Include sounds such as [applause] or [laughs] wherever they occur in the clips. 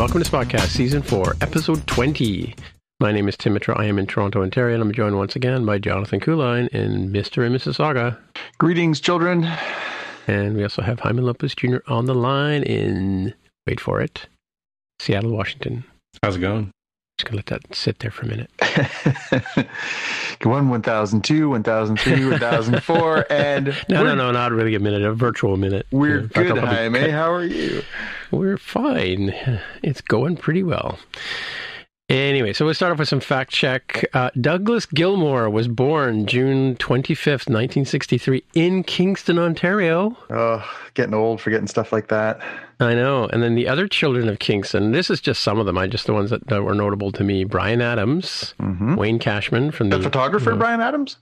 Welcome to Spotcast Season 4, Episode 20. My name is Tim Mitra. I am in Toronto, Ontario, and I'm joined once again by Jonathan Kuline in Mr. and Mrs. Mississauga. Greetings, children. And we also have Jaime Lopez Jr. on the line in, wait for it, Seattle, Washington. How's it going? Just to let that sit there for a minute. [laughs] One, 1002, 1003, 1004, [laughs] and. No, no, no, not really a minute, a virtual minute. We're Yeah, good, Jaime. cut- How are you? We're fine. It's going pretty well. Anyway, so we'll start off with some fact check. Uh, Douglas Gilmour was born June 25th, 1963, in Kingston, Ontario. Oh, getting old, forgetting stuff like that. I know. And then the other children of Kingston, this is just some of them, I just the ones that, that were notable to me. Bryan Adams, Wayne Cashman from the. The photographer, uh, Bryan Adams?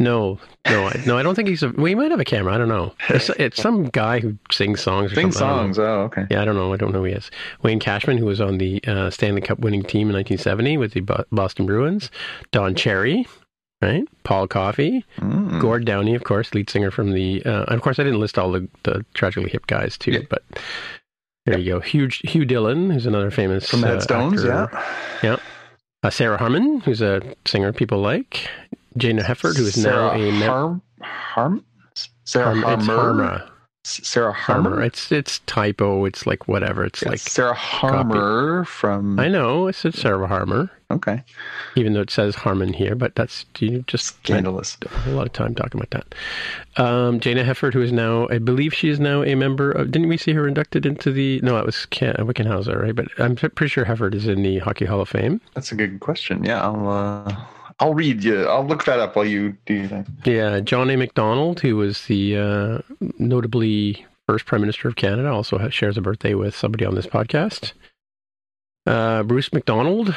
No, no, I, no, I don't think he's a. Well, he might have a camera. I don't know. It's, it's some guy who sings songs. Or Sing something. I don't know. songs. Oh, okay. Yeah, I don't know. I don't know who he is. Wayne Cashman, who was on the uh, Stanley Cup winning team in 1970 with the Bo- Boston Bruins. Don Cherry, right? Paul Coffey. Mm. Gord Downie, of course, lead singer from the. Uh, and of course, I didn't list all the, the tragically hip guys too, Yeah. but there you go. Huge Hugh Dillon, who's another famous From the uh, Headstones, actor. yeah. Yeah. Uh, Sarah Harmon, who's a singer people like. Jayna Hefford, who is Sarah now a mem- Harm? Harm? Sarah Harm- Harmer? Sarah Harmer. Harmer? It's it's typo. It's like whatever. It's Yeah, like Sarah Harmer from. I know. It said Sarah Harmer. Okay. even though it says Harmon here, but that's you just Scandalous. a lot of time talking about that. Um, Jayna Hefford, who is now, I believe she is now a member of, didn't we see her inducted into the, no, it was Ken, Wickenheiser, right? But I'm pretty sure Hefford is in the Hockey Hall of Fame. That's a good question. Yeah, I'll. Uh, I'll read you. I'll look that up while you do your thing. Yeah, John A. MacDonald, who was the uh, notably first Prime Minister of Canada, also has, shares a birthday with somebody on this podcast. Uh, Bruce McDonald,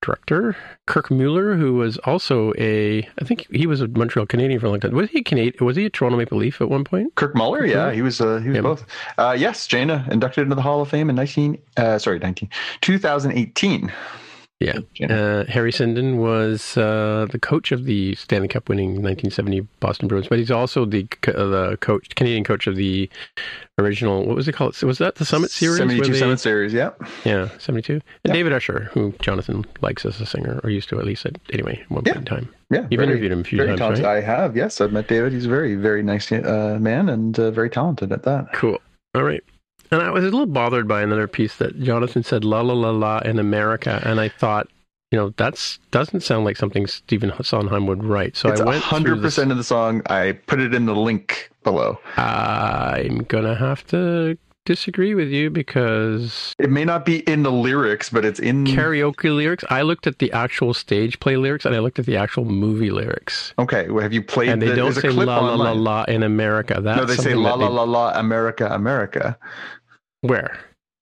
director. Kirk Muller, who was also a, I think he was a Montreal Canadian for a long time. Was he a Canadian? Was he a Toronto Maple Leaf at one point? Kirk Muller, yeah, he was. Uh, he was Yeah. both. Uh, yes, Jayna inducted into the Hall of Fame in nineteen. Uh, sorry, nineteen. 2018. Yeah. Uh, Harry Sinden was uh, the coach of the Stanley Cup winning 1970 Boston Bruins, but he's also the uh, the coach, Canadian coach of the original. What was it called? Was that the Summit Series? 72 they- Summit Series. Yeah. Yeah, 72. And Yeah. David Usher, who Jonathan likes as a singer, or used to at least at, anyway, at one Yeah. point in time. Yeah. You've interviewed him a few very times, talented. right? I have. Yes, I've met David. He's a very, very nice uh, man and uh, very talented at that. Cool. All right. And I was a little bothered by another piece that Jonathan said, la la la la in America. And I thought, you know, that's doesn't sound like something Stephen Sondheim would write. So it's I went hundred percent of the song. I put it in the link below. I'm going to have to disagree with you because It may not be in the lyrics, but it's in. karaoke lyrics, I looked at the actual stage play lyrics and I looked at the actual movie lyrics. okay, well, have you played? And they the, don't say la la la la in America. That's No, they say la la la la America America. Where?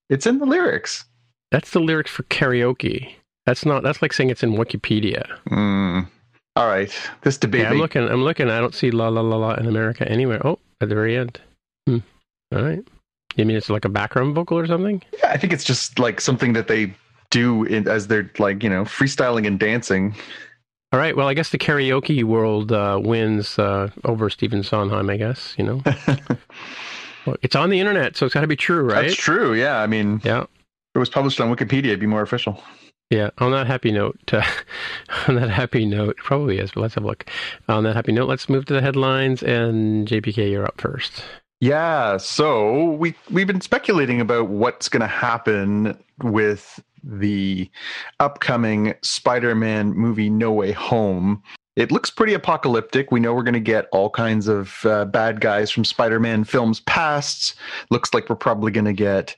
It's in the lyrics. That's the lyrics for karaoke. That's not. That's like saying it's in Wikipedia. Mm. All right, this debate. Yeah, I'm looking. I'm looking. I don't see la la la la in America anywhere. Oh, at the very end. Hmm. All right. You mean it's like a background vocal or something? Yeah, I think it's just like something that they do in, as they're like you know freestyling and dancing. All right. Well, I guess the karaoke world uh, wins uh, over Stephen Sondheim. I guess you know. [laughs] well, it's on the internet, so it's got to be true, right? That's true. Yeah, I mean, Yeah. if it was published on Wikipedia, it'd be more official. Yeah. On that happy note, uh, [laughs] on that happy note, probably is. But let's have a look. On that happy note, let's move to the headlines. And JPK, you're up first. Yeah, so we we've been speculating about what's going to happen with the upcoming Spider-Man movie No Way Home. It looks pretty apocalyptic. We know we're going to get all kinds of uh, bad guys from Spider-Man films past. Looks like we're probably going to get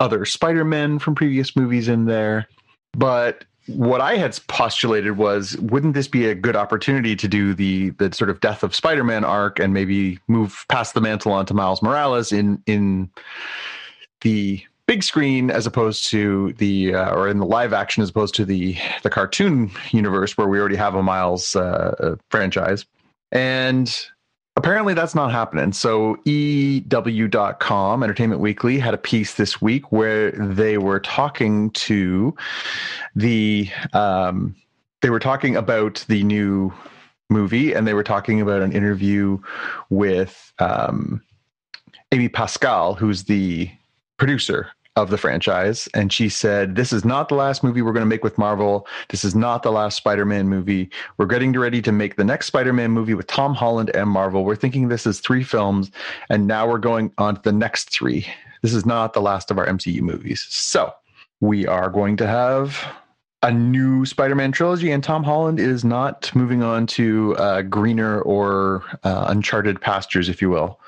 other Spider-Men from previous movies in there. But what I had postulated was, wouldn't this be a good opportunity to do the the sort of death of Spider-Man arc and maybe move past the mantle onto Miles Morales in in the big screen as opposed to the uh, or in the live action as opposed to the the cartoon universe where we already have a Miles uh, uh, franchise. And apparently that's not happening. So ew.com entertainment weekly had a piece this week where they were talking to the um, they were talking about the new movie and they were talking about an interview with um, amy pascal who's the producer of the franchise and she said this is not the last movie we're going to make with marvel. This is not the last spider-man movie. We're getting ready to make the next spider-man movie with tom holland and marvel. We're thinking this is three films and now we're going on to the next three. This is not the last of our mcu movies. So we are going to have a new Spider-Man trilogy, and Tom Holland is not moving on to uh, greener or uh, uncharted pastures, if you will.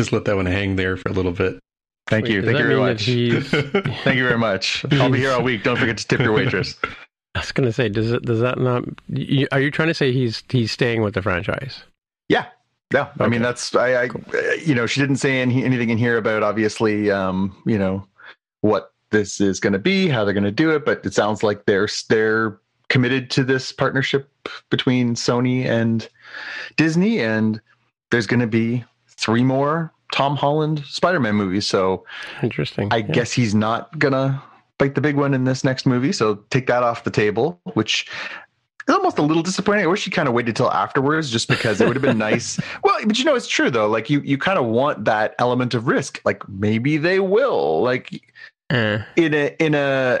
Just let that one hang there for a little bit. Thank Wait, you. [laughs] Thank you very much. Thank you very much. I'll be here all week. Don't forget to tip your waitress. [laughs] I was going to say, does it? Does that not? You, are you trying to say he's he's staying with the franchise? Yeah. Yeah, I mean that's I, I uh, you know she didn't say any, anything in here about obviously um you know what this is going to be, how they're going to do it, but it sounds like they're they're committed to this partnership between Sony and Disney, and there's going to be three more Tom Holland Spider-Man movies. So Interesting. I Yeah. guess he's not gonna bite the big one in this next movie. So take that off the table, which is almost a little disappointing. I wish he kind of waited till afterwards, just because it would have been [laughs] nice. Well, but you know, it's true though. Like you, you kind of want that element of risk. Like maybe they will. Like Eh. in a in a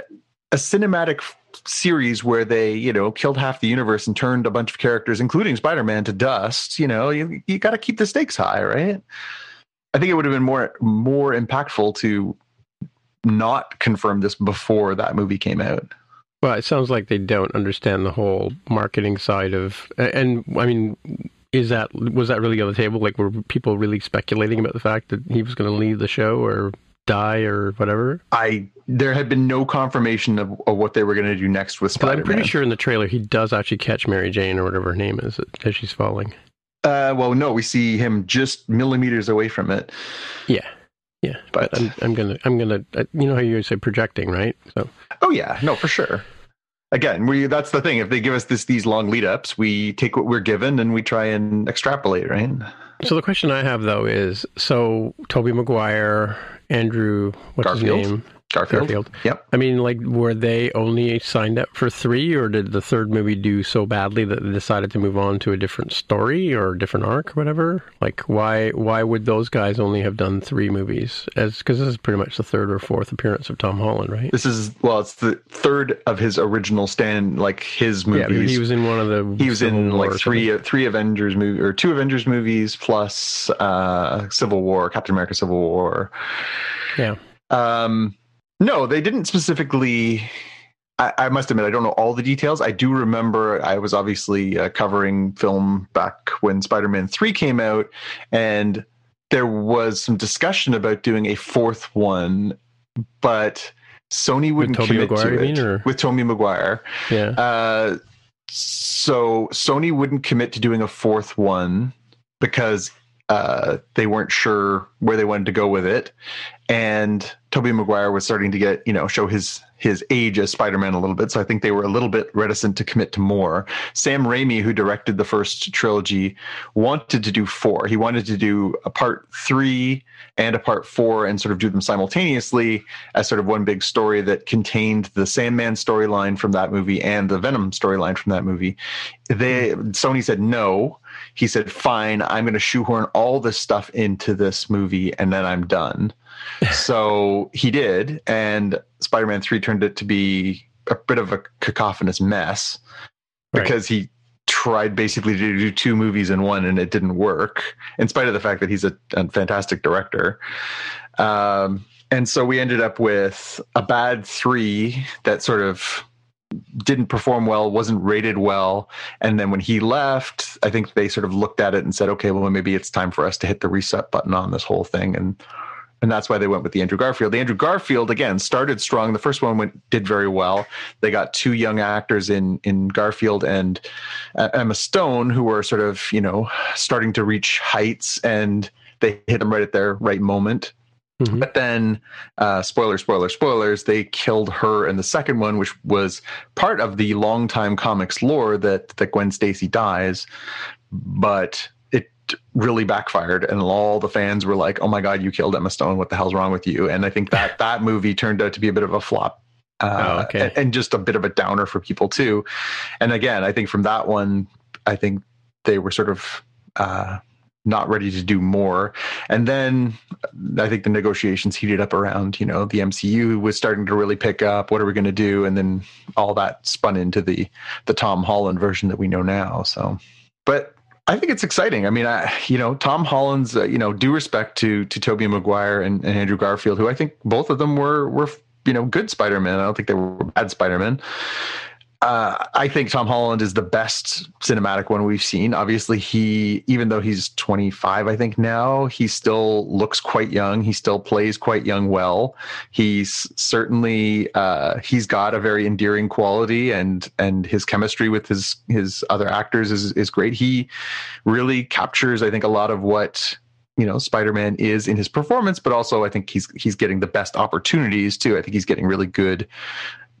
a cinematic series where they you know killed half the universe and turned a bunch of characters, including Spider-Man, to dust. You know, you you got to keep the stakes high, right? I think it would have been more more impactful to not confirm this before that movie came out. Well, it sounds like they don't understand the whole marketing side of, and I mean, is that was that really on the table? Like, were people really speculating about the fact that he was going to leave the show or die or whatever? I there had been no confirmation of, of what they were going to do next with But Spider-Man. I'm pretty sure in the trailer he does actually catch Mary Jane or whatever her name is as she's falling. Uh, well, no, we see him just millimeters away from it. Yeah, yeah. But, But- I'm, I'm gonna, I'm gonna, uh, you know how you say projecting, right? So Oh yeah, no, for sure. Again, we that's the thing. If they give us this these long lead ups, we take what we're given and we try and extrapolate, right? So the question I have though is, so Tobey Maguire, Andrew, what's Garfield. his name? Garfield. Garfield. Yep. I mean, like, were they only signed up for three, or did the third movie do so badly that they decided to move on to a different story or a different arc or whatever? Like, why why would those guys only have done three movies? As because this is pretty much the third or fourth appearance of Tom Holland, right? This is well, it's the third of his original stand, like his movies. Yeah, he was in one of the. he was Civil in War like three three Avengers movie or two Avengers movies plus uh Civil War, Captain America Civil War. Yeah. Um no, they didn't specifically I, I must admit I don't know all the details. I do remember I was obviously uh, covering film back when Spider-Man 3 came out and there was some discussion about doing a fourth one but Sony wouldn't commit Maguire, to it mean, or- with Tommy Maguire. Yeah. Uh, so Sony wouldn't commit to doing a fourth one because uh, they weren't sure where they wanted to go with it, and Tobey Maguire was starting to get you know show his his age as Spider-Man a little bit, so I think they were a little bit reticent to commit to more. Sam Raimi, who directed the first trilogy, wanted to do four. He wanted to do a part three and a part four and sort of do them simultaneously as sort of one big story that contained the Sandman storyline from that movie and the Venom storyline from that movie. They Sony said no. He said, "Fine, I'm going to shoehorn all this stuff into this movie, and then I'm done." [laughs] so he did, and Spider-Man Three turned it to be a bit of a cacophonous mess Right. because he tried basically to do two movies in one, and it didn't work. In spite of the fact that he's a, a fantastic director. Um, and so we ended up with a bad three that sort of didn't perform well, wasn't rated well. And then when he left, I think they sort of looked at it and said, okay, well, maybe it's time for us to hit the reset button on this whole thing. And and that's why they went with the Andrew Garfield. The Andrew Garfield again started strong. The first one went did very well. They got two young actors in in Garfield and Emma Stone who were sort of you know starting to reach heights, and they hit them right at their right moment. Mhm. But then, uh, spoiler, spoiler, spoilers, they killed her in the second one, which was part of the longtime comics lore that, that Gwen Stacy dies. But it really backfired, and all the fans were like, oh my God, you killed Emma Stone. What the hell's wrong with you? And I think that [laughs] that movie turned out to be a bit of a flop. Uh, Oh, okay. and, and just a bit of a downer for people too. And again, I think from that one, I think they were sort of uh, not ready to do more. And then I think the negotiations heated up around, you know, the MCU was starting to really pick up. What are we going to do? And then all that spun into the the Tom Holland version that we know now. So, but I think it's exciting. I mean, I you know, Tom Holland's uh, you know, due respect to to Tobey Maguire and, and Andrew Garfield, who I think both of them were were you know good Spider-Man. I don't think they were bad Spider-Man uh, I think Tom Holland is the best cinematic one we've seen. Obviously, he, even though he's 25, I think now, he still looks quite young. He still plays quite young well. He's certainly, uh, he's got a very endearing quality and, and his chemistry with his, his other actors is, is great. He really captures, I think, a lot of what, you know, Spider-Man is in his performance, but also I think he's, he's getting the best opportunities too. I think he's getting really good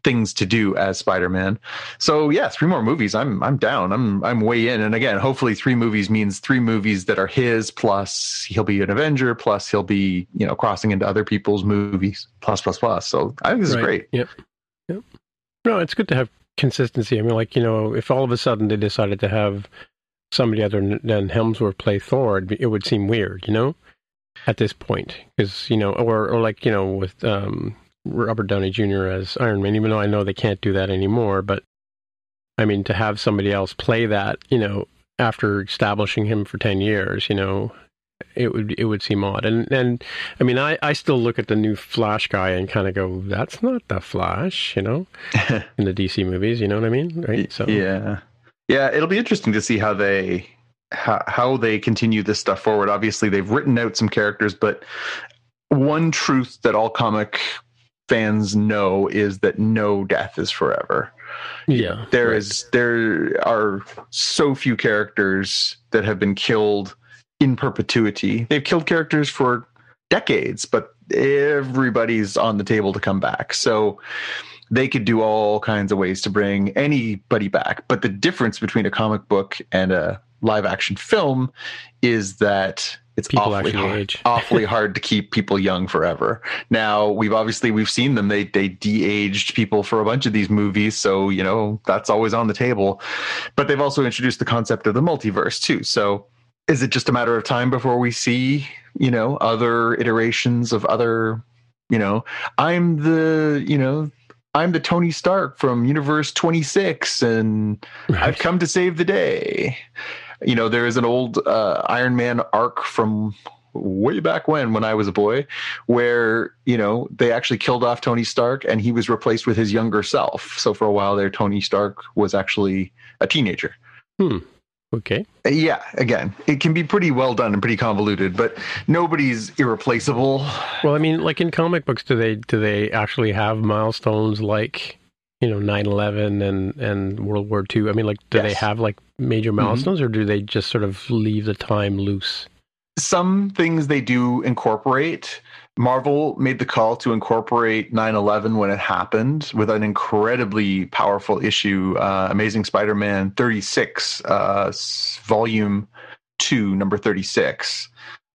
things to do as Spider-Man. So yeah, three more movies. I'm I'm down. I'm I'm way in. And again, hopefully three movies means three movies that are his plus he'll be an Avenger plus he'll be, you know, crossing into other people's movies plus plus plus. So I think this Right. is great. Yep. Yep. No, it's good to have consistency. I mean, like you know, if all of a sudden they decided to have somebody other than- Hemsworth play Thor, it would seem weird, you know, at this point, because you know, or or like you know, with um, Robert Downey Jr. as Iron Man, even though I know they can't do that anymore, but I mean, to have somebody else play that, you know, after establishing him for ten years, you know, it would it would seem odd. And and I mean, I I still look at the new Flash guy and kind of go, that's not the Flash, you know, [laughs] in the DC movies. You know what I mean, right? So yeah, yeah, it'll be interesting to see how they how, how they continue this stuff forward. Obviously, they've written out some characters, but one truth that all comic fans know is that no death is forever. yeah, There right. is there are so few characters that have been killed in perpetuity. They've killed characters for decades, but everybody's on the table to come back. So they could do all kinds of ways to bring anybody back. But the difference between a comic book and a live action film is that it's People awfully actually hard, age. [laughs] awfully hard to keep people young forever. Now we've obviously we've seen them. They they de-aged people for a bunch of these movies, so you know that's always on the table. But they've also introduced the concept of the multiverse too. So is it just a matter of time before we see you know other iterations of other you know I'm the you know I'm the Tony Stark from Universe 26 and I've come to save the day. You know, there is an old uh, Iron Man arc from way back when, when I was a boy, where, you know, they actually killed off Tony Stark and he was replaced with his younger self. So for a while there, Tony Stark was actually a teenager. Hmm. Okay. Yeah, again, it can be pretty well done and pretty convoluted, but nobody's irreplaceable. Well, I mean, like in comic books, do they do they actually have milestones like you know 9-11 and and World War II? I mean, like, do they have like major milestones, or do they just sort of leave the time loose? some things they do incorporate. Marvel made the call to incorporate 9 11 when it happened with an incredibly powerful issue, uh, Amazing Spider Man 36, uh, volume 2, number 36,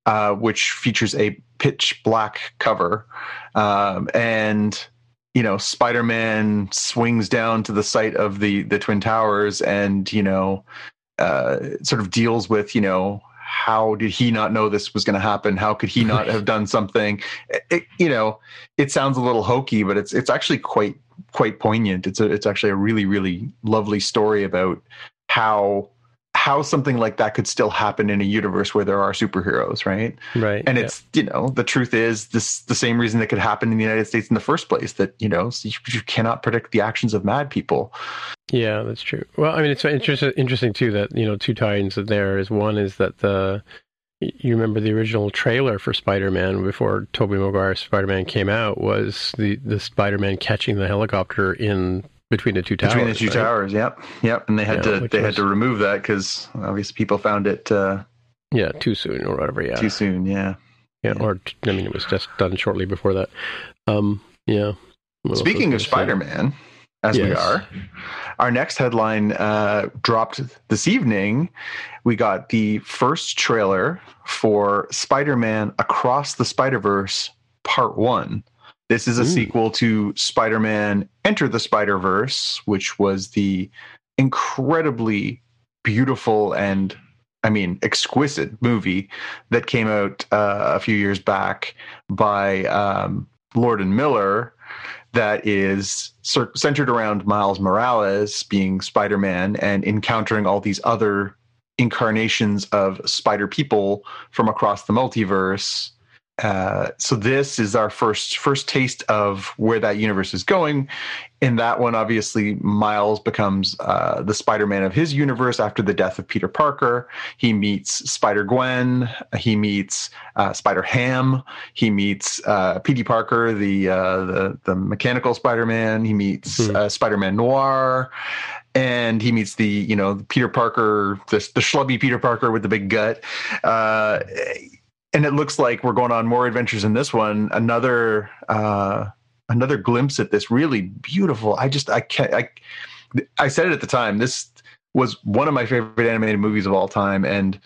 uh, which features a pitch black cover. Um, and you know spider-man swings down to the site of the the twin towers and you know uh, sort of deals with you know how did he not know this was going to happen? How could he not have done something? It, you know it sounds a little hokey but it's it's actually quite quite poignant. It's a, it's actually a really really lovely story about how how something like that could still happen in a universe where there are superheroes, right? Right. And it's you know the truth is this the same reason that could happen in the United States in the first place that you know you, you cannot predict the actions of mad people. Yeah, that's true. Well, I mean, it's interesting interesting too that you know two tie-ins there is one is that the you remember the original trailer for Spider-Man before Tobey Maguire's Spider-Man came out was the the Spider-Man catching the helicopter in between the two towers. Between the two right? towers, yep, yep. And they had Yeah, to they was- had to remove that because obviously people found it uh, Yeah, too soon or whatever. Yeah, too soon. Yeah. yeah, yeah. or I mean, it was just done shortly before that. Um, yeah. What Speaking of say? Spider-Man, as we are, our next headline uh, dropped this evening. We got the first trailer for Spider-Man Across the Spider-Verse Part One. This is a Ooh. sequel to Spider-Man Enter the Spider-Verse, which was the incredibly beautiful and I mean, exquisite movie that came out uh, a few years back by um, Lord and Miller that is centered around Miles Morales being Spider Man and encountering all these other incarnations of spider people from across the multiverse. Uh, so this is our first first taste of where that universe is going. In that one, obviously, Miles becomes uh, the Spider-Man of his universe after the death of Peter Parker. He meets Spider Gwen. He meets uh, Spider Ham. He meets uh, P.D. Parker, the uh, the the mechanical Spider-Man. He meets Hmm. uh, Spider-Man Noir, and he meets the you know Peter Parker, the the schlubby Peter Parker with the big gut. And it looks like we're going on more adventures in this one. Another uh, another glimpse at this really beautiful. I just I can't I I said it at the time. This was one of my favorite animated movies of all time, and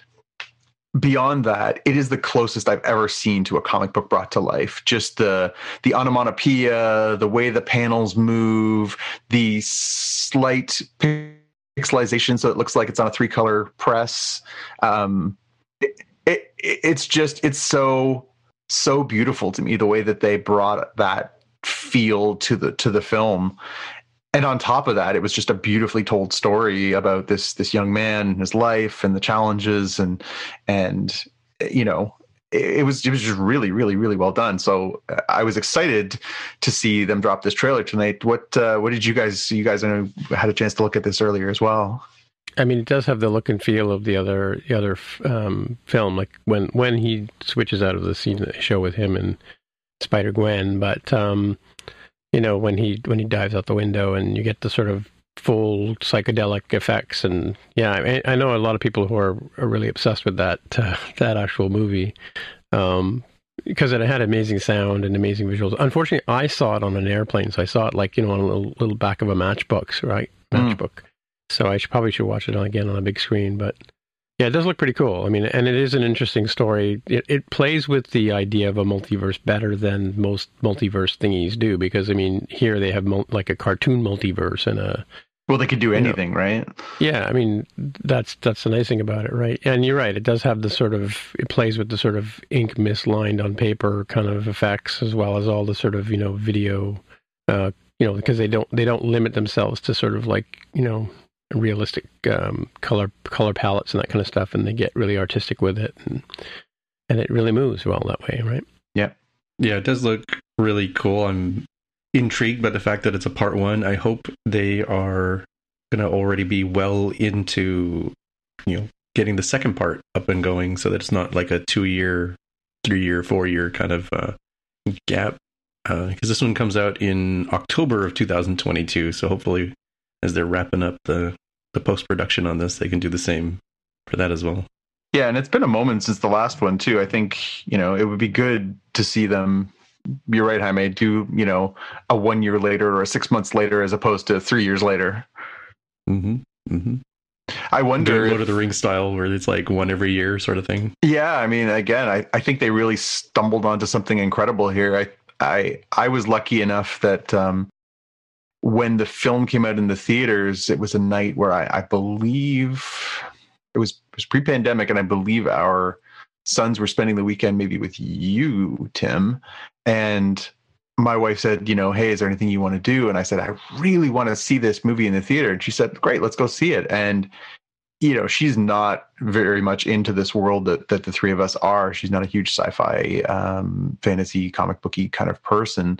beyond that, it is the closest I've ever seen to a comic book brought to life. Just the the onomatopoeia, the way the panels move, the slight pixelization, so it looks like it's on a three color press. Um, it, it, it's just it's so so beautiful to me the way that they brought that feel to the to the film. And on top of that it was just a beautifully told story about this this young man and his life and the challenges and and you know it, was it was just really really really well done. So uh, i was excited to see them drop this trailer tonight. What uh, what did you guys you guys I know had a chance to look at this earlier as well I mean, it does have the look and feel of the other the other um, film, like when when he switches out of the scene that they show with him and Spider Gwen. But um, you know, when he when he dives out the window and you get the sort of full psychedelic effects, and yeah, I, I know a lot of people who are, are really obsessed with that uh, that actual movie. Um, because it had amazing sound and amazing visuals. Unfortunately, I saw it on an airplane, so I saw it like you know on a little, little back of a matchbox, right? Mm. So I should probably should watch it again on a big screen. But yeah, it does look pretty cool. I mean, and it is an interesting story. It, it plays with the idea of a multiverse better than most multiverse thingies do, because I mean, here they have mul- like a cartoon multiverse and a well they could do know. anything right yeah. I mean, that's that's the nice thing about it, right? And you're right. It does have the sort of it plays with the sort of ink mislined on paper kind of effects, as well as all the sort of you know video, uh, you know, because they don't they don't limit themselves to sort of like you know realistic um, color color palettes and that kind of stuff, and they get really artistic with it, and and it really moves well that way, right? Yeah, yeah, it does look really cool. I'm intrigued by the fact that it's a part one. I hope they are going to already be well into, you know, getting the second part up and going so that it's not like a two year, three year, four year kind of uh, gap. Because this one comes out in October of 2022. So hopefully, as they're wrapping up the, the post production on this, they can do the same for that as well. Yeah, and it's been a moment since the last one too. I think you know it would be good to see them. You're right, Jaime. Do you know a one year later or a six months later as opposed to three years later? Mm-hmm. Mm-hmm. I wonder. Lord of the Rings style, where it's like one every year sort of thing. Yeah, I mean, again, I, I think they really stumbled onto something incredible here. I I I was lucky enough that um, when the film came out in the theaters, it was a night where I, I believe it was it was pre-pandemic, and I believe our sons were spending the weekend maybe with you, Tim, and my wife said, you know, hey, is there anything you want to do? And I said, I really want to see this movie in the theater. And she said, great, let's go see it. And you know, she's not very much into this world that that the three of us are. She's not a huge sci-fi, um, fantasy, comic booky kind of person,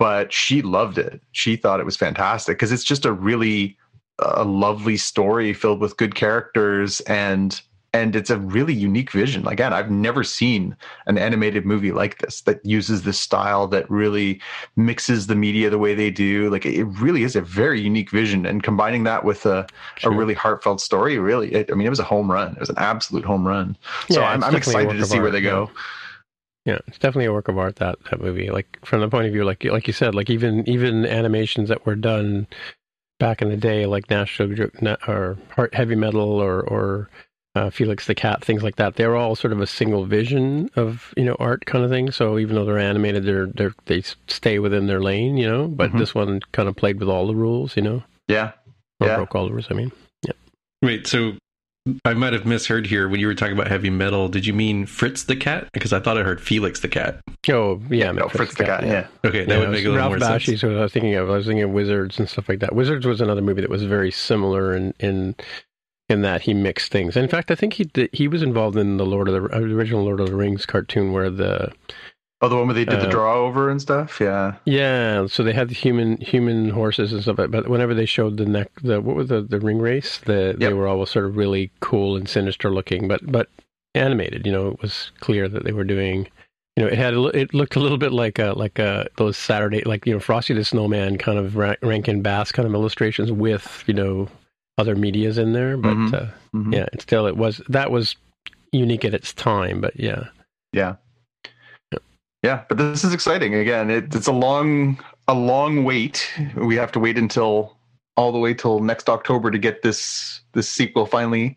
but she loved it. She thought it was fantastic because it's just a really a lovely story filled with good characters and and it's a really unique vision. Again, I've never seen an animated movie like this that uses this style that really mixes the media the way they do. Like it really is a very unique vision, and combining that with a, sure. a really heartfelt story, really, it, I mean, it was a home run. It was an absolute home run. So yeah, I'm, I'm excited to see art, where they go. Yeah. Yeah, it's definitely a work of art that that movie. Like from the point of view, like like you said, like even even animations that were done back in the day, like National or Heart Heavy Metal or or uh, Felix the Cat, things like that. They're all sort of a single vision of you know art kind of thing. So even though they're animated, they're they they stay within their lane, you know. But mm-hmm. this one kind of played with all the rules, you know. Yeah, or yeah. broke all the rules. I mean, yeah. Wait, so I might have misheard here when you were talking about heavy metal. Did you mean Fritz the cat? Because I thought I heard Felix the cat. Oh yeah, no, oh, Fritz, Fritz the cat. cat yeah. yeah. Okay, that yeah, would make a little Ralph more Bakshi, sense. So I was thinking of. I was thinking of Wizards and stuff like that. Wizards was another movie that was very similar in in in that he mixed things. in fact, I think he did, he was involved in the Lord of the original Lord of the Rings cartoon where the oh the one where they did uh, the draw over and stuff. Yeah, yeah. So they had the human human horses and stuff. But whenever they showed the neck, the what was the the Ringwraiths? The yep. they were always sort of really cool and sinister looking, but but animated. You know, it was clear that they were doing. You know, it had it looked a little bit like a, like a, those Saturday like you know Frosty the Snowman kind of Rankin Bass kind of illustrations with you know other media's in there, but mm-hmm. Uh, mm-hmm. yeah, it still it was that was unique at its time. But yeah, yeah, yeah. But this is exciting. Again, it, it's a long a long wait. We have to wait until all the way till next October to get this this sequel finally.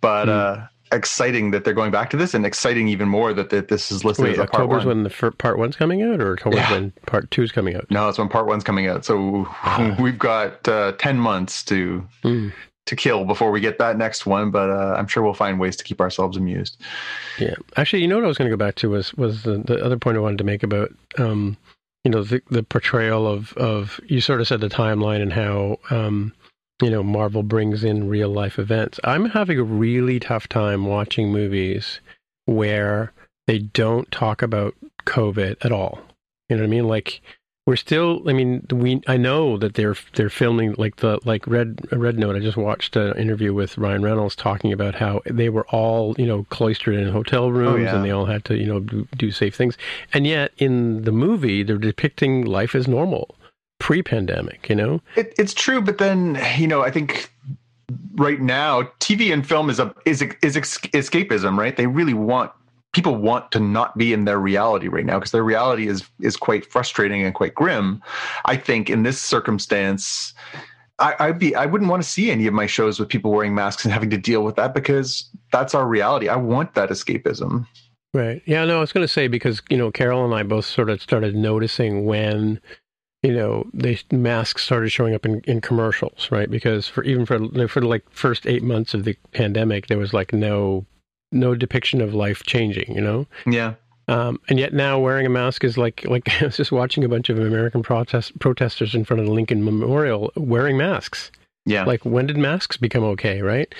But mm. uh, exciting that they're going back to this, and exciting even more that, that this is listed Wait, as a part October's when the fir- part one's coming out, or October's yeah. when part two's coming out? No, it's when part one's coming out. So ah. we've got uh, ten months to mm. To kill before we get that next one. But uh, I'm sure we'll find ways to keep ourselves amused. Yeah, actually, you know what I was going to go back to was was the, the other point I wanted to make about. Um, you know the the portrayal of of you sort of said the timeline and how um, you know, Marvel brings in real life events. I'm having a really tough time watching movies where they don't talk about COVID at all. You know what I mean? Like we're still. I mean, we. I know that they're they're filming like the like Red Red Note. I just watched an interview with Ryan Reynolds talking about how they were all you know cloistered in hotel oh, rooms oh, yeah. and they all had to you know do, do safe things. And yet in the movie, they're depicting life as normal pre-pandemic you know it, it's true but then you know i think right now tv and film is a is is escapism right they really want people want to not be in their reality right now because their reality is is quite frustrating and quite grim i think in this circumstance I, I'd be I wouldn't want to see any of my shows with people wearing masks and having to deal with that because that's our reality. I want that escapism. Right. Yeah, no, I was going to say because, you know, Carol and I both sort of started noticing when you know, they masks started showing up in, in commercials, right? Because for even for for like first eight months of the pandemic, there was like no no depiction of life changing, you know. Yeah. Um, and yet now wearing a mask is like like [laughs] I was just watching a bunch of American protest protesters in front of the Lincoln Memorial wearing masks. Yeah. Like when did masks become okay, right?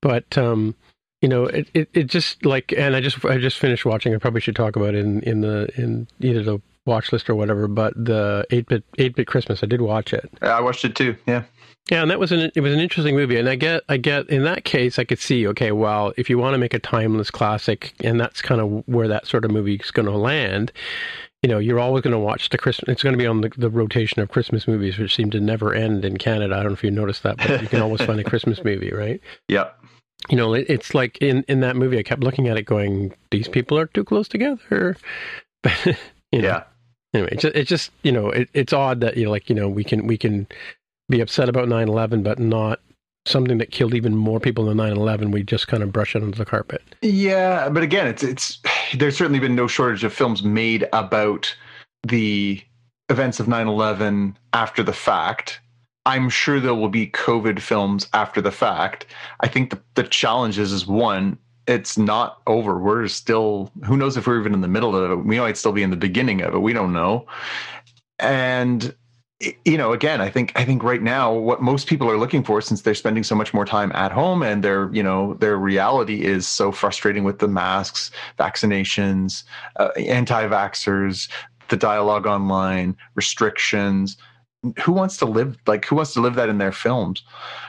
But um, you know, it, it, it just like, and I just I just finished watching. I probably should talk about it in in the in either the watch list or whatever, but the eight bit eight bit Christmas, I did watch it. I watched it too. Yeah. Yeah, and that was an it was an interesting movie, and I get I get in that case I could see okay, well, if you want to make a timeless classic, and that's kind of where that sort of movie is going to land, you know, you're always going to watch the Christmas. It's going to be on the, the rotation of Christmas movies, which seem to never end in Canada. I don't know if you noticed that, but you can always find a Christmas [laughs] movie, right? Yep. you know, it, it's like in in that movie, I kept looking at it, going, "These people are too close together." [laughs] But you know, Yeah. Anyway, it's just, it's just you know, it, it's odd that you know, like you know, we can we can be upset about 9-11, but not something that killed even more people than 9-11 we just kind of brush it under the carpet Yeah, but again, it's it's there's certainly been no shortage of films made about the events of 9/11 after the fact. I'm sure there will be COVID films after the fact. I think the, the challenge is, is one, it's not over. We're still, who knows if we're even in the middle of it. We might still be in the beginning of it. We don't know. And you know again i think i think right now what most people are looking for since they're spending so much more time at home and their you know their reality is so frustrating with the masks vaccinations uh, anti-vaxxers the dialogue online restrictions who wants to live like who wants to live that in their films?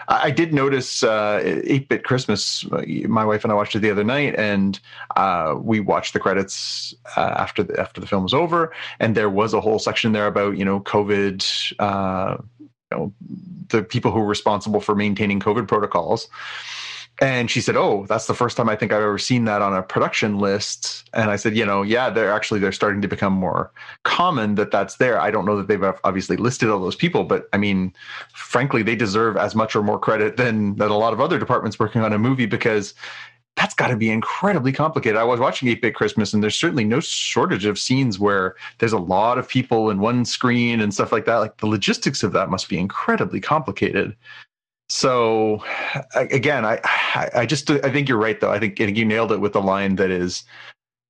I, I did notice uh 8-bit christmas my wife and i watched it the other night and uh we watched the credits uh, after the after the film was over and there was a whole section there about you know covid uh you know the people who were responsible for maintaining covid protocols and she said oh that's the first time i think i've ever seen that on a production list and i said you know yeah they're actually they're starting to become more common that that's there i don't know that they've obviously listed all those people but i mean frankly they deserve as much or more credit than than a lot of other departments working on a movie because that's got to be incredibly complicated. I was watching 8 Bit Christmas, and there's certainly no shortage of scenes where there's a lot of people in one screen and stuff like that. Like the logistics of that must be incredibly complicated. So, again, I, I just I think you're right though. I think you nailed it with the line that is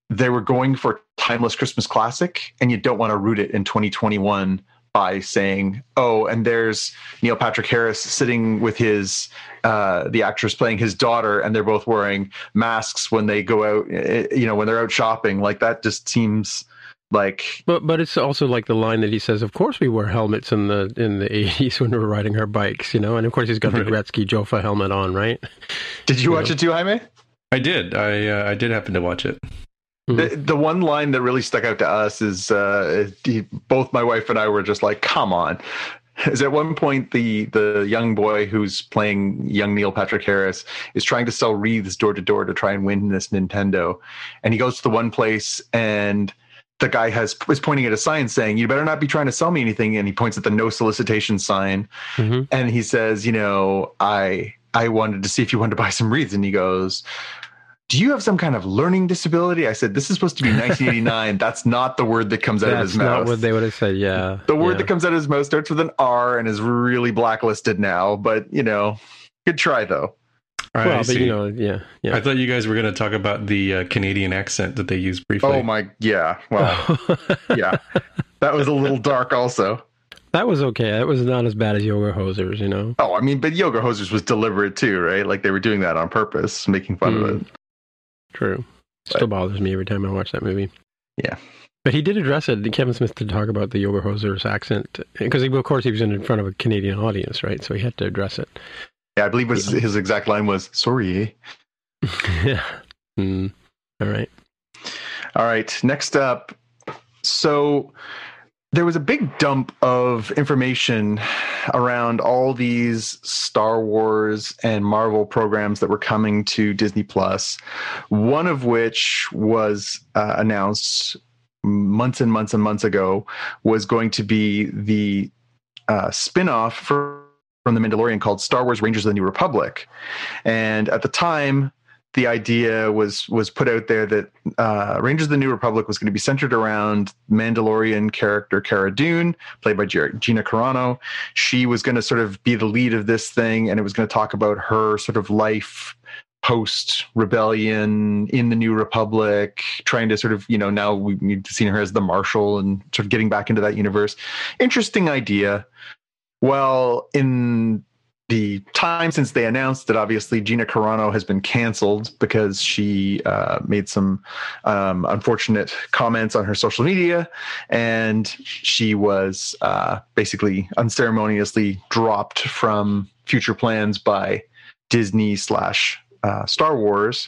they were going for timeless Christmas classic, and you don't want to root it in 2021 by saying, "Oh, and there's Neil Patrick Harris sitting with his uh, the actress playing his daughter, and they're both wearing masks when they go out. You know, when they're out shopping. Like that just seems like. But but it's also like the line that he says, "Of course we wear helmets in the in the 80s [laughs] when we were riding our bikes," you know. And of course he's got the Gretzky Jofa helmet on, right? Did you, You watch know. it too, Jaime? I did. I uh, I did happen to watch it. The, the one line that really stuck out to us is uh, he, both my wife and I were just like, "Come on!" Is at one point the the young boy who's playing young Neil Patrick Harris is trying to sell wreaths door to door to try and win this Nintendo, and he goes to the one place and the guy has is pointing at a sign saying, "You better not be trying to sell me anything," and he points at the no solicitation sign, Mhm. and he says, "You know, I I wanted to see if you wanted to buy some wreaths," and he goes. Do you have some kind of learning disability? I said, This is supposed to be [laughs] 1989. That's not the word that comes out of his mouth. not what they would have said. Yeah, The word yeah. that comes out of his mouth starts with an R and is really blacklisted now. But you know, good try though. I well, but see. you know, yeah, yeah. I thought you guys were going to talk about the uh, Canadian accent that they use briefly. Oh my, yeah. Well, [laughs] yeah, that was a little dark, also. that was okay. That was not as bad as Yoga Hosers, you know. Oh, I mean, but Yoga Hosers was deliberate too, right? Like they were doing that on purpose, making fun of Mm. it. True. Still bothers me every time I watch that movie. Yeah. But he did address it. Kevin Smith did talk about the Yoga Hosers accent because, of course, he was in front of a Canadian audience, right? So he had to address it. Yeah, I believe was, his exact line was, "Sorry." eh?" [laughs] yeah. Mm. All right. All right, next up. So there was a big dump of information around all these Star Wars and Marvel programs that were coming to Disney Plus. One of which was uh, announced months and months and months ago was going to be the uh, spin-off for, from the Mandalorian called Star Wars Rangers of the New Republic. And at the time, the idea was was put out there that uh, Rangers of the New Republic was going to be centered around Mandalorian character Cara Dune, played by Gina Carano. She was going to sort of be the lead of this thing, and it was going to talk about her sort of life post rebellion in the New Republic, trying to sort of you know now we- we've seen her as the Marshal and sort of getting back into that universe. Interesting idea. Well, in the time since they announced that obviously Gina Carano has been canceled because she uh, made some um, unfortunate comments on her social media and she was uh, basically unceremoniously dropped from future plans by Disney slash uh, Star Wars.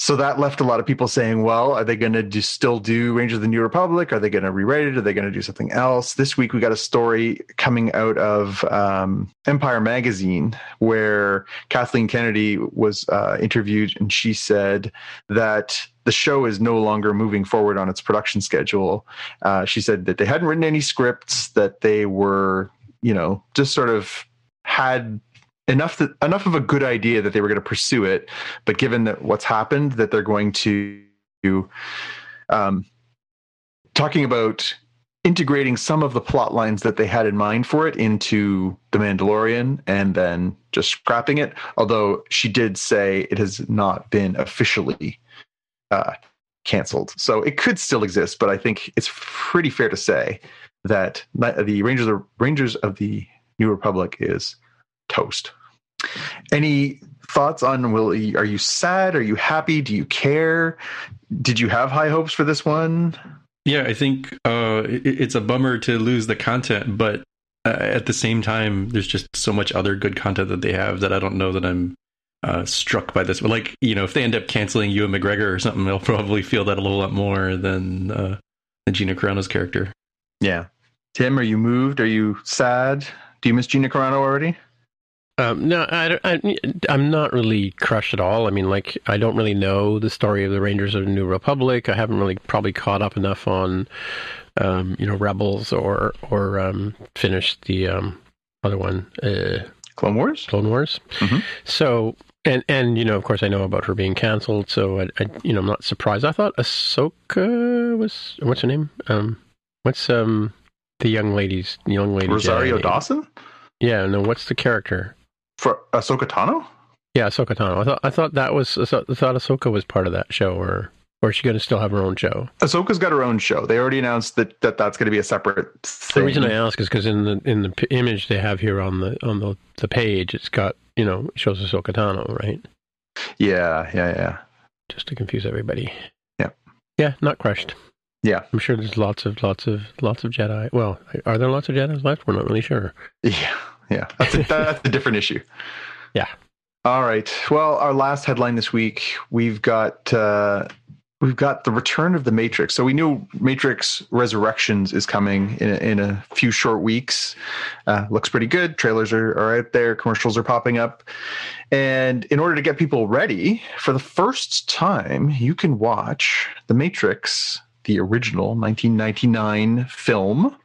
So that left a lot of people saying, well, are they going to do, still do Rangers of the New Republic? Are they going to rewrite it? Are they going to do something else? This week, we got a story coming out of um, Empire Magazine where Kathleen Kennedy was uh, interviewed and she said that the show is no longer moving forward on its production schedule. Uh, she said that they hadn't written any scripts, that they were, you know, just sort of had enough that, enough of a good idea that they were going to pursue it, but given that what's happened, that they're going to um, talking about integrating some of the plot lines that they had in mind for it into the Mandalorian and then just scrapping it. Although she did say it has not been officially uh, canceled, so it could still exist. But I think it's pretty fair to say that the Rangers of Rangers of the New Republic is toast. Any thoughts on will are you sad? Are you happy? Do you care? Did you have high hopes for this one? Yeah i think uh, it, it's a bummer to lose the content but uh, at the same time there's just so much other good content that they have that i don't know that i'm uh, struck by this. But like you know if they end up canceling Ewan McGregor or something i'll probably feel that a little lot more than uh, than gina carano's character. Yeah. Tim are you moved? Are you sad? Do you miss gina carano already um, no, I, I, I'm not really crushed at all. I mean, like, I don't really know the story of the Rangers of the New Republic. I haven't really probably caught up enough on, um, you know, Rebels or or um, finished the um, other one, uh, Clone Wars. Clone Wars. Mm-hmm. So, and and you know, of course, I know about her being canceled. So, I, I, you know, I'm not surprised. I thought Ahsoka was what's her name? Um, what's um the young lady's young lady Rosario Jedi Dawson. Yeah, no. What's the character? For Ahsoka Tano? Yeah, Ahsoka Tano. I thought I thought that was I thought, Ahsoka was part of that show, or or is she going to still have her own show? Ahsoka's got her own show. They already announced that, that that's going to be a separate. Thing. The reason I ask is because in the in the p- image they have here on the on the, the page, it's got you know shows Ahsoka Tano, right? Yeah, yeah, yeah. Just to confuse everybody. Yeah. Yeah, not crushed. Yeah, I'm sure there's lots of lots of lots of Jedi. Well, are there lots of Jedi's left? We're not really sure. Yeah, yeah. That's a, [laughs] that's a different issue. Yeah. All right. Well, our last headline this week, we've got uh, we've got the return of the Matrix. So we knew Matrix Resurrections is coming in a, in a few short weeks. Uh, looks pretty good. Trailers are, are out there. Commercials are popping up. And in order to get people ready, for the first time, you can watch the Matrix, the original 1999 film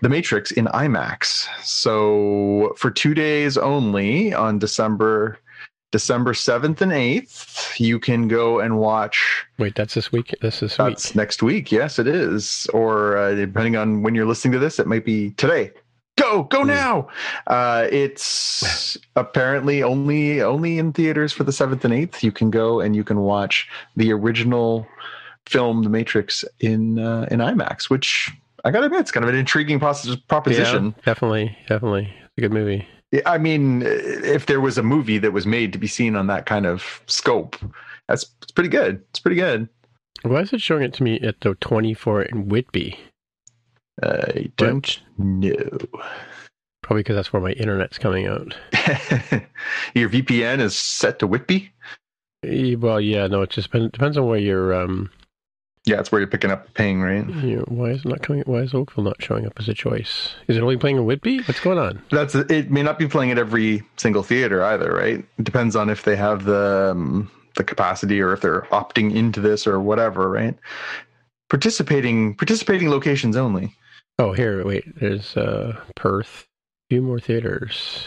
the Matrix in IMAX. So for two days only on December December seventh and eighth, you can go and watch. Wait, that's this week. This is that's week. next week. Yes, it is. Or uh, depending on when you're listening to this, it might be today. Go, go mm. now! Uh, it's [sighs] apparently only only in theaters for the seventh and eighth. You can go and you can watch the original film, The Matrix, in uh, in IMAX, which I gotta admit, it's kind of an intriguing proposition. Yeah, definitely, definitely, it's a good movie. I mean, if there was a movie that was made to be seen on that kind of scope, that's it's pretty good. It's pretty good. Why is it showing it to me at the 24 in Whitby? I don't know. Probably because that's where my internet's coming out. [laughs] your VPN is set to Whitby. Well, yeah, no, it just depends on where your um, yeah, it's where you're picking up paying, right? Yeah, why is it not coming? Why is Oakville not showing up as a choice? Is it only playing in Whitby? What's going on? That's it. May not be playing at every single theater either, right? It depends on if they have the um, the capacity or if they're opting into this or whatever, right? Participating participating locations only. Oh, here, wait. There's uh, Perth. A few more theaters.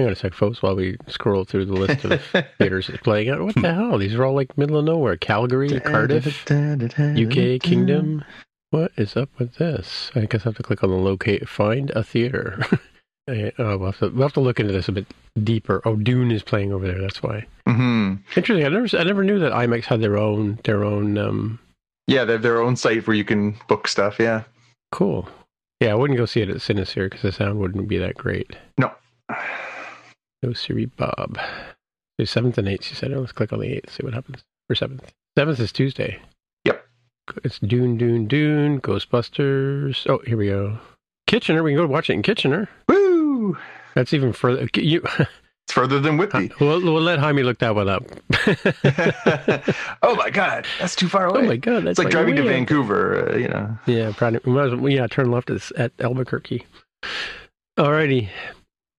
Hang on a sec, folks, while we scroll through the list of [laughs] theaters that's playing out. What the hell? These are all like middle of nowhere. Calgary, Cardiff, UK, Kingdom. What is up with this? I guess I have to click on the locate, find a theater. [laughs] oh, we'll have, to, we'll have to look into this a bit deeper. Oh, Dune is playing over there. That's why. Mm-hmm. Interesting. I never, I never knew that IMAX had their own, their own. Um... Yeah, they have their own site where you can book stuff. Yeah. Cool. Yeah, I wouldn't go see it at Cinesphere because the sound wouldn't be that great. No. No Siri Bob. The seventh and eighth, you said. Let's click on the eighth, see what happens. Or seventh. Seventh is Tuesday. Yep. It's Dune, Dune, Dune, Ghostbusters. Oh, here we go. Kitchener. We can go watch it in Kitchener. Woo! That's even further. You. [laughs] It's further than Whitby. We'll, we'll let Jaime look that one up. [laughs] oh my god, that's too far away. oh my god, that's it's like, driving to. Vancouver. Uh, you know. Yeah, probably. we might as well- Yeah, turn left is at Albuquerque. Alrighty.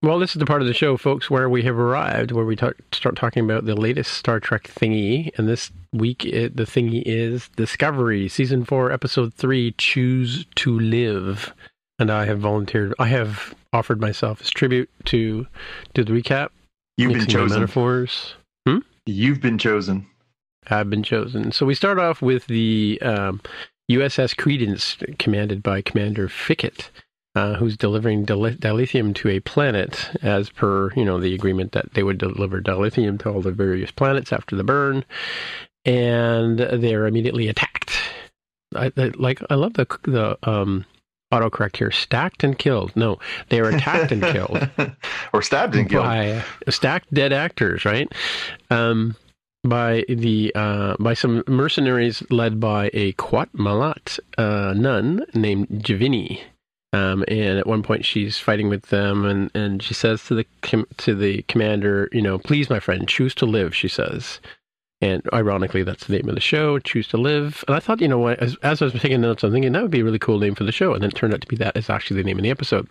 Well, this is the part of the show, folks, where we have arrived, where we talk, start talking about the latest Star Trek thingy. And this week, it, the thingy is Discovery, Season 4, Episode 3, Choose to Live. And I have volunteered, I have offered myself as tribute to do the recap. You've been chosen. Metaphors. You've been chosen. I've been chosen. So we start off with the um, USS Credence, commanded by Commander Fickett, uh, who's delivering dil- dilithium to a planet, as per you know the agreement that they would deliver dilithium to all the various planets after the burn, and they're immediately attacked. I, I like I love the the um, autocorrect here. Stacked and killed. No, they are attacked and killed [laughs] or stabbed and killed. by stacked dead actors, right? Um, by the uh, by some mercenaries led by a Qowat Milat uh, nun named J'Vini. Um, and at one point, she's fighting with them, and, and she says to the com- to the commander, "You know, please, my friend, choose to live." She says, and ironically, that's the name of the show, "Choose to Live." And I thought, you know what? As, as I was taking notes, I'm thinking that would be a really cool name for the show, and then it turned out to be that is actually the name of the episode.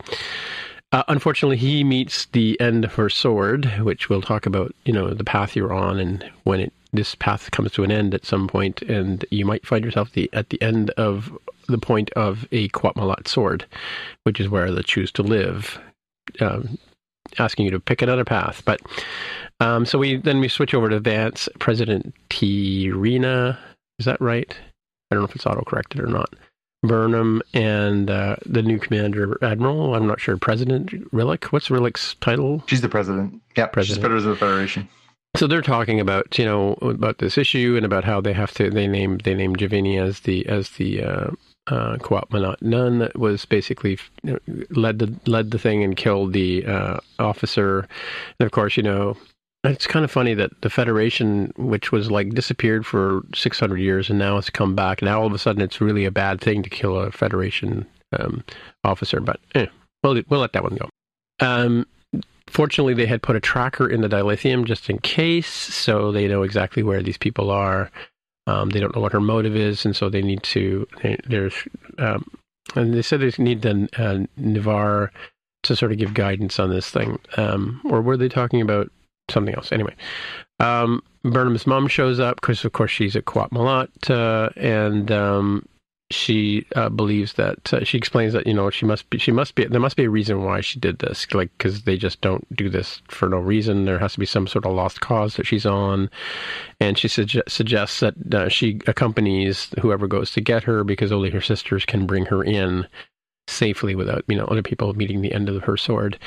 Uh, unfortunately, he meets the end of her sword, which we'll talk about. You know, the path you're on, and when it this path comes to an end at some point, and you might find yourself the at the end of the point of a Qowat Milat sword, which is where the choose to live, um, asking you to pick another path. But um, so we then we switch over to Vance, President T'Rina. Is that right? I don't know if it's auto corrected or not. Burnham and uh, the new commander admiral. I'm not sure. President Rillak. What's Rillak's title? She's the president. Yeah, President. she's better as the Federation. So they're talking about you know about this issue and about how they have to they name they named J'Vini as the as the uh, uh, Qowat Milat nun that was basically you know, led the led the thing and killed the uh, officer. And of course, you know it's kind of funny that the Federation, which was like disappeared for 600 years and now it's come back. Now all of a sudden it's really a bad thing to kill a Federation um, officer. But eh, we'll we'll let that one go. Um, fortunately, they had put a tracker in the dilithium just in case, so they know exactly where these people are. Um, they don't know what her motive is, and so they need to. They, there's, um, and they said they need the uh, Ni'Var to sort of give guidance on this thing. Um, or were they talking about something else? Anyway, um, Burnham's mom shows up because, of course, she's a Qowat Milat, uh, and um, she uh, believes that uh, she explains that you know she must be she must be there must be a reason why she did this like because they just don't do this for no reason. There has to be some sort of lost cause that she's on. And she suge- suggests that uh, she accompanies whoever goes to get her because only her sisters can bring her in safely without you know other people meeting the end of her sword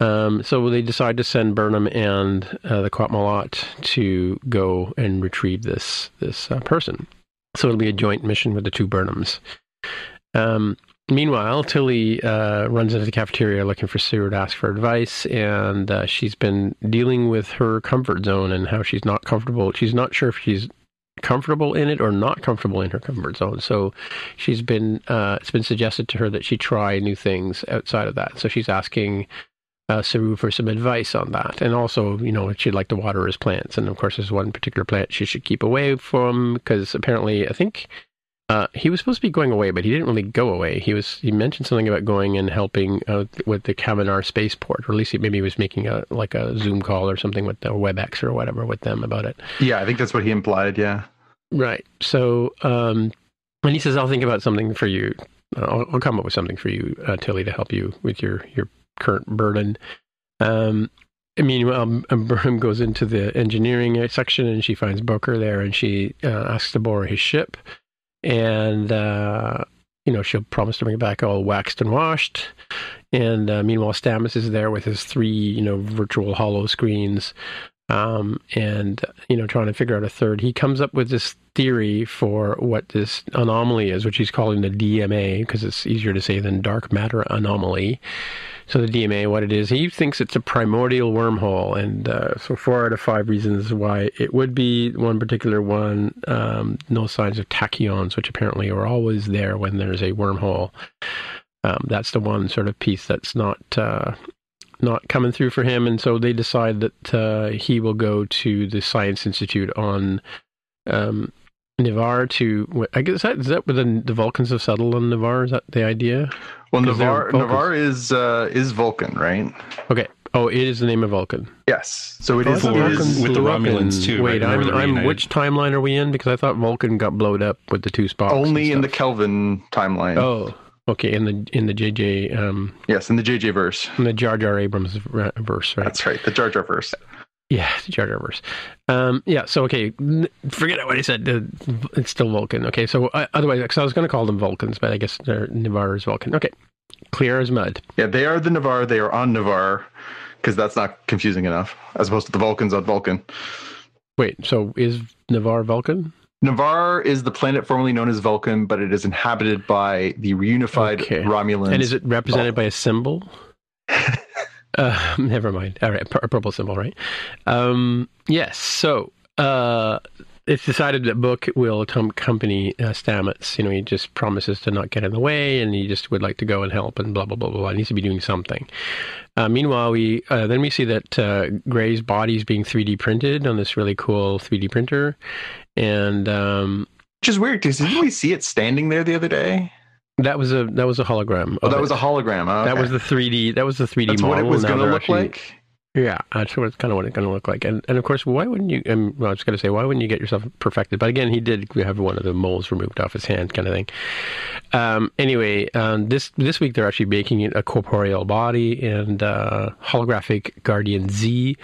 um, so they decide to send Burnham and uh, the Qowat Milat to go and retrieve this this uh, person. So it'll be a joint mission with the two Burnhams. Um, meanwhile, Tilly uh, runs into the cafeteria looking for Sue to ask for advice, and uh, she's been dealing with her comfort zone and how she's not comfortable. She's not sure if she's comfortable in it or not comfortable in her comfort zone. So she's been uh, it's been suggested to her that she try new things outside of that. So she's asking uh, Saru for some advice on that. And also, you know, she'd like to water his plants. And of course, there's one particular plant she should keep away from because apparently, I think uh, he was supposed to be going away, but he didn't really go away. He was he mentioned something about going and helping uh, with the Kaminar spaceport, or at least he, maybe he was making a like a Zoom call or something with the WebEx or whatever with them about it. Yeah, I think that's what he implied. Yeah. Right. So, um, and he says, "I'll think about something for you. I'll, I'll come up with something for you, uh, Tilly, to help you with your your current burden." Um, I mean, um, [laughs] Burnham goes into the engineering section and she finds Booker there, and she uh, asks to borrow his ship, and uh, you know she'll promise to bring it back all waxed and washed. And uh, meanwhile, Stamets is there with his three, you know, virtual hollow screens, um, and you know trying to figure out a third. He comes up with this theory for what this anomaly is, which he's calling the DMA because it's easier to say than dark matter anomaly. So the DMA, what it is, he thinks it's a primordial wormhole, and uh, so four out of five reasons why it would be. One particular one, um, no signs of tachyons, which apparently are always there when there's a wormhole. Um, that's the one sort of piece that's not uh, not coming through for him, and so they decide that uh, he will go to the Science Institute on um, Ni'Var to. I guess that, is that where the, the Vulcans have settled on Ni'Var. Is that the idea? Well, 'Cause they're Ni'Var Vulcans. Ni'Var is uh, is Vulcan, right? Okay. Oh, it is the name of Vulcan. Yes. So it I is. thought it Vulcans is- Vulcan with the blew Romulans too, Wait, right? I'm, I'm which timeline are we in? Because I thought Vulcan got blowed up with the two spots. only in the. Kelvin timeline. Oh, okay. In the in the JJ um Yes, in the JJ verse. in the Jar Jar Abrams verse, right? That's right. The Jar Jar verse. Yeah, the Jar Jar verse. Um, yeah. So okay, n- forget what I said. It's still Vulcan. Okay. So uh, otherwise, because I was going to call them Vulcans, but I guess they're Ni'Var is Vulcan. Okay. Clear as mud. Yeah, they are the Ni'Var. They are on Ni'Var, because that's not confusing enough, as opposed to the Vulcans on Vulcan. Wait. So is Ni'Var Vulcan? Ni'Var is the planet formerly known as Vulcan, but it is inhabited by the reunified Okay. Romulans. And is it represented by a symbol? [laughs] uh, never mind. All right, a purple symbol, right? Um, yes. So uh, it's decided that Book will accompany uh, Stamets. You know, he just promises to not get in the way, and he just would like to go and help, and blah blah blah blah. blah. He needs to be doing something. Uh, meanwhile, we uh, then we see that uh, Gray's body is being 3D printed on this really cool 3D printer, and um, Which is weird because didn't we see it standing there the other day? that was a that was a hologram. Oh, that it. was a hologram. Oh, That was the 3D. That was the 3D That's model. what it was going to look actually- like. Yeah, that's what it's kind of what it's going to look like. And and of course, why wouldn't you? Um, well, I was going to say, why wouldn't you get yourself perfected? But again, he did have one of the moles removed off his hand, kind of thing. Um, anyway, um, this this week they're actually making a corporeal body, and uh, holographic Guardian Z.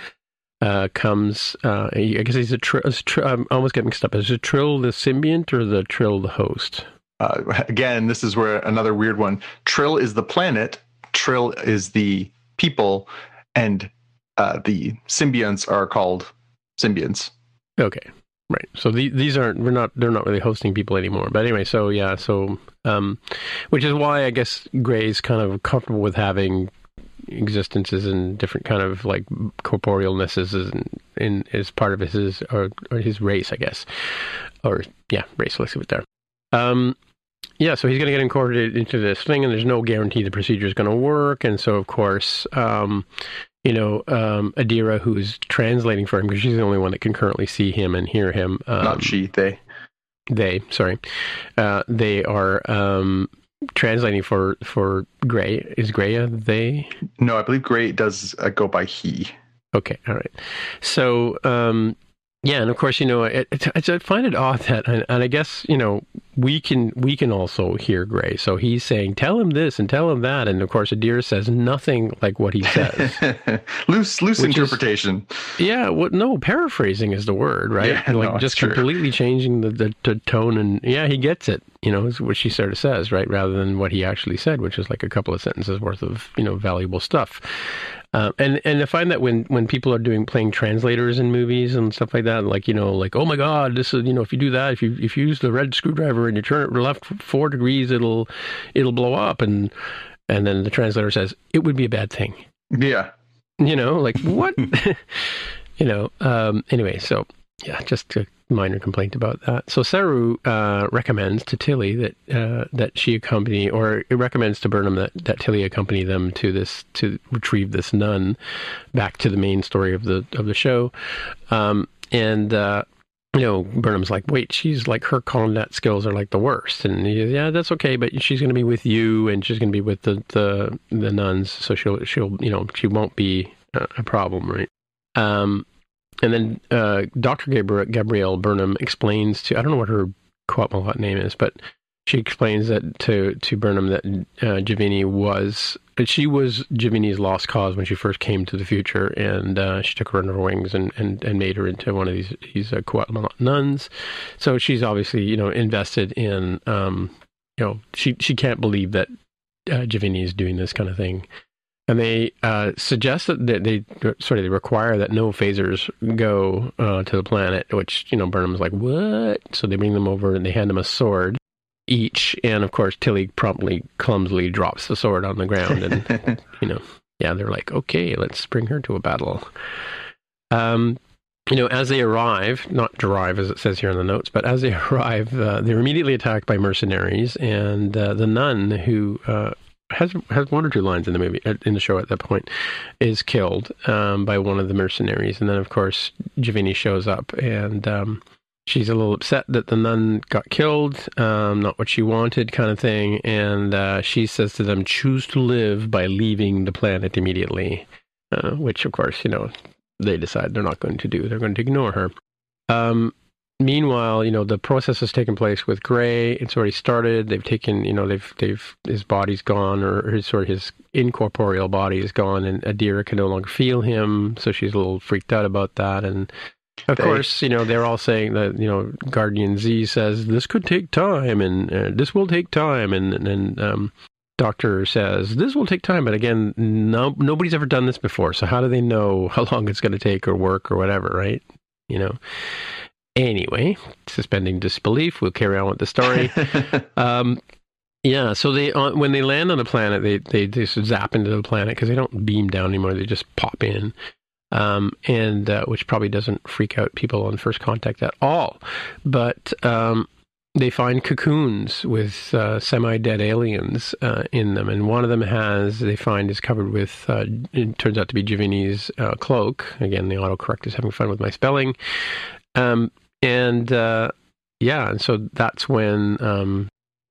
Uh, comes, uh, I guess he's a tri- is tri- I'm almost getting mixed up. Is it Trill the symbiont or the Trill the host? Uh, again, this is where another weird one. Trill is the planet. Trill is the people, and uh, the symbionts are called symbionts. Okay. Right. So the, these aren't we're not they're not really hosting people anymore. But anyway, so yeah, so um which is why I guess Gray's kind of comfortable with having existences and different kind of like corporealnesses in, in as part of his or, or his race, I guess. Or yeah, race, let's leave it there. Um yeah, so he's going to get incorporated into this thing, and there's no guarantee the procedure is going to work. And so, of course, um, you know, um, Adira, who's translating for him, because she's the only one that can currently see him and hear him. Um, Not she, they. They, sorry, uh, they are um, translating for for Gray. Is Gray a they? No, I believe Gray does uh, go by he. Okay, all right. So, um, yeah, and of course, you know, it, it, I find it odd that, and, and I guess you know, we can we can also hear Gray. So he's saying, "Tell him this and tell him that," and of course, Adira says nothing like what he says. [laughs] loose, loose Which is- interpretation. yeah, what? No, paraphrasing is the word, right? Yeah, like no, just completely changing the, the the tone, and yeah, he gets it. You know, is what she sort of says, right? Rather than what he actually said, which is like a couple of sentences worth of you know valuable stuff. Um, and and I find that when, when people are doing playing translators in movies and stuff like that, like you know, like oh my god, this is you know if you do that, if you if you use the red screwdriver and you turn it left four degrees, it'll it'll blow up, and and then the translator says it would be a bad thing, Yeah. you know, like what, [laughs] [laughs] you know. Um, anyway, so yeah, just a minor complaint about that. So Saru uh, recommends to Tilly that uh, that she accompany, or it recommends to Burnham that, that Tilly accompany them to this to retrieve this nun back to the main story of the of the show. Um, and uh, you know, Burnham's like, wait, she's like her combat skills are like the worst, and he, yeah, that's okay, but she's going to be with you, and she's going to be with the, the the nuns, so she'll she'll you know she won't be a problem, right? Um, and then uh, Dr. Gabriel, Gabrielle Burnham explains to I don't know what her Qowat Milat name is, but she explains that to to Burnham that uh, J'Vini was that she was J'Vini's lost cause when she first came to the future, and uh, she took her under her wings and, and, and made her into one of these these uh, nuns. So she's obviously you know invested in um, you know she she can't believe that uh, J'Vini is doing this kind of thing. And they uh, suggest that they, they sort of they require that no phasers go uh, to the planet, which you know Burnham's like what? So they bring them over and they hand them a sword each, and of course Tilly promptly clumsily drops the sword on the ground, and [laughs] you know yeah they're like okay let's bring her to a battle. Um, you know, as they arrive, not drive as it says here in the notes, but as they [laughs] arrive, uh, they're immediately attacked by mercenaries, and uh, the nun who uh, has has one or two lines in the movie in the show at that point, is killed um, by one of the mercenaries, and then of course J'Vini shows up and. Um, she's a little upset that the nun got killed, um, not what she wanted, kind of thing. And uh, she says to them, choose to live by leaving the planet immediately, uh, which, of course, you know, they decide they're not going to do. They're going to ignore her. Um, meanwhile, you know, the process has taken place with Gray. It's already started. They've taken, you know, they've, they've, his body's gone, or his, sort of his incorporeal body is gone, and Adira can no longer feel him. So she's a little freaked out about that. And, of they, course, you know, they're all saying that, you know, Guardian Z says this could take time and uh, this will take time. And, and, um, Doctor says this will take time, but again, no, nobody's ever done this before. So how do they know how [laughs] long it's going to take or work or whatever, right? You know. Anyway, suspending disbelief, we'll carry on with the story. [laughs] um, yeah, so they uh, when they land on a planet, they they just zap into the planet because they don't beam down anymore; they just pop in, um, and uh, which probably doesn't freak out people on first contact at all. But um, they find cocoons with uh, semi-dead aliens uh, in them, and one of them has they find is covered with. Uh, it turns out to be J'Vini's uh, cloak. Again, the autocorrect is having fun with my spelling, um, and uh, yeah, and so that's when um,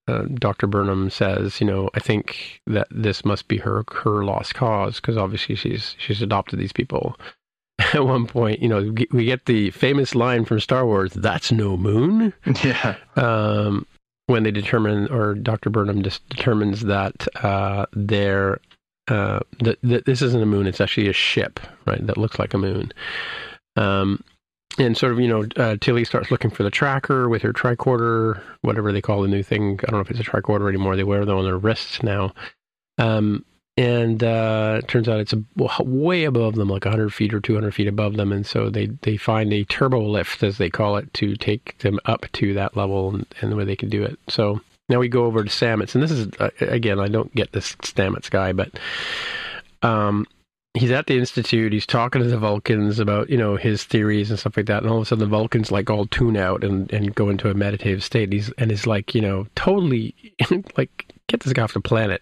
uh, Dr. Burnham says, you know, I think that this must be her her lost cause because obviously she's she's adopted these people. [laughs] At one point, you know, we get the famous line from Star Wars, "That's no moon." [laughs] Yeah. Um, when they determine, or Dr. Burnham just determines that uh, they're uh, that, that this isn't a moon; it's actually a ship, right? That looks like a moon. Um, and sort of, you know, uh, Tilly starts looking for the tracker with her tricorder, whatever they call the new thing. I don't know if it's a tricorder anymore. They wear them on their wrists now. Um, and uh, it turns out it's a, way above them, like 100 feet or 200 feet above them. And so they, they find a turbo lift, as they call it, to take them up to that level and, and the way they can do it. So now we go over to Stamets. And this is, uh, again, I don't get this Stamets guy, but um, he's at the institute. He's talking to the Vulcans about you know his theories and stuff like that. And all of a sudden, the Vulcans like all tune out and, and go into a meditative state. And he's and he's like you know totally [laughs] like get this guy off the planet.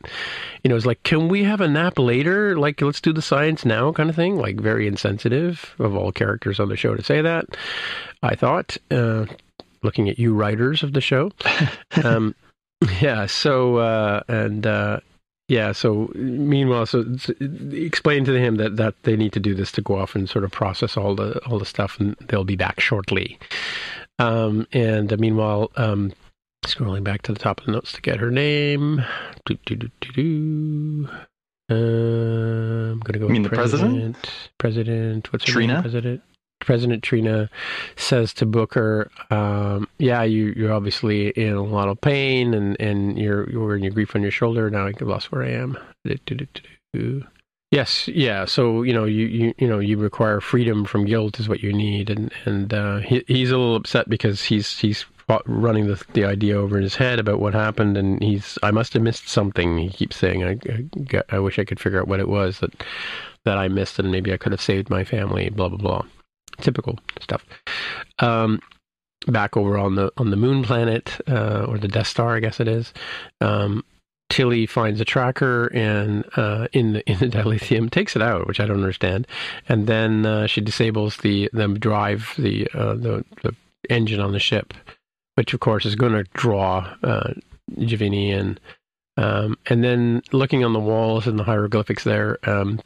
You know, it's like can we have a nap later? Like let's do the science now, kind of thing. Like very insensitive of all characters on the show to say that. I thought, uh, looking at you writers of the show. [laughs] Um, [laughs] yeah. So uh, and uh, yeah. So meanwhile, so, so explain to him that, that they need to do this to go off and sort of process all the all the stuff, and they'll be back shortly. Um, and uh, meanwhile, um, scrolling back to the top of the notes to get her name. Do, do, do, do, do. Uh, I'm to go. You mean the president? President. What's her T'Rina? name? President. President T'Rina says to Booker, um, "Yeah, you, you're obviously in a lot of pain, and, and you're you're wearing your grief on your shoulder. Now I've lost where I am." Yes, yeah. So you know, you, you you know, you require freedom from guilt is what you need, and and uh, he, he's a little upset because he's he's running the the idea over in his head about what happened, and he's I must have missed something. He keeps saying, I I, I wish I could figure out what it was that that I missed, and maybe I could have saved my family. Blah blah blah typical stuff. Um, back over on the on the moon planet uh, or the Death Star, I guess it is. Um, Tilly finds a tracker and uh, in the [laughs] in the dilithium takes it out, which I don't understand, and then uh, she disables the the drive the, uh, the the engine on the ship, which of course is going to draw uh, J'Vini in. Um, and then looking on the walls and the hieroglyphics there, um,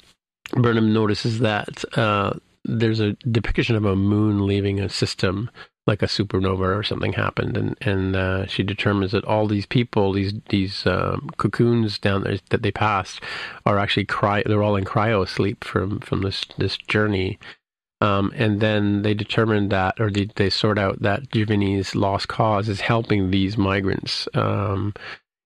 Burnham notices that uh, there's a depiction of a moon leaving a system like a supernova or something happened and and uh, she determines that all these people these these um, cocoons down there that they passed are actually cry they're all in cryo sleep from from this this journey. Um, and then they determine that or they, they sort out that J'Vini's lost cause is helping these migrants um,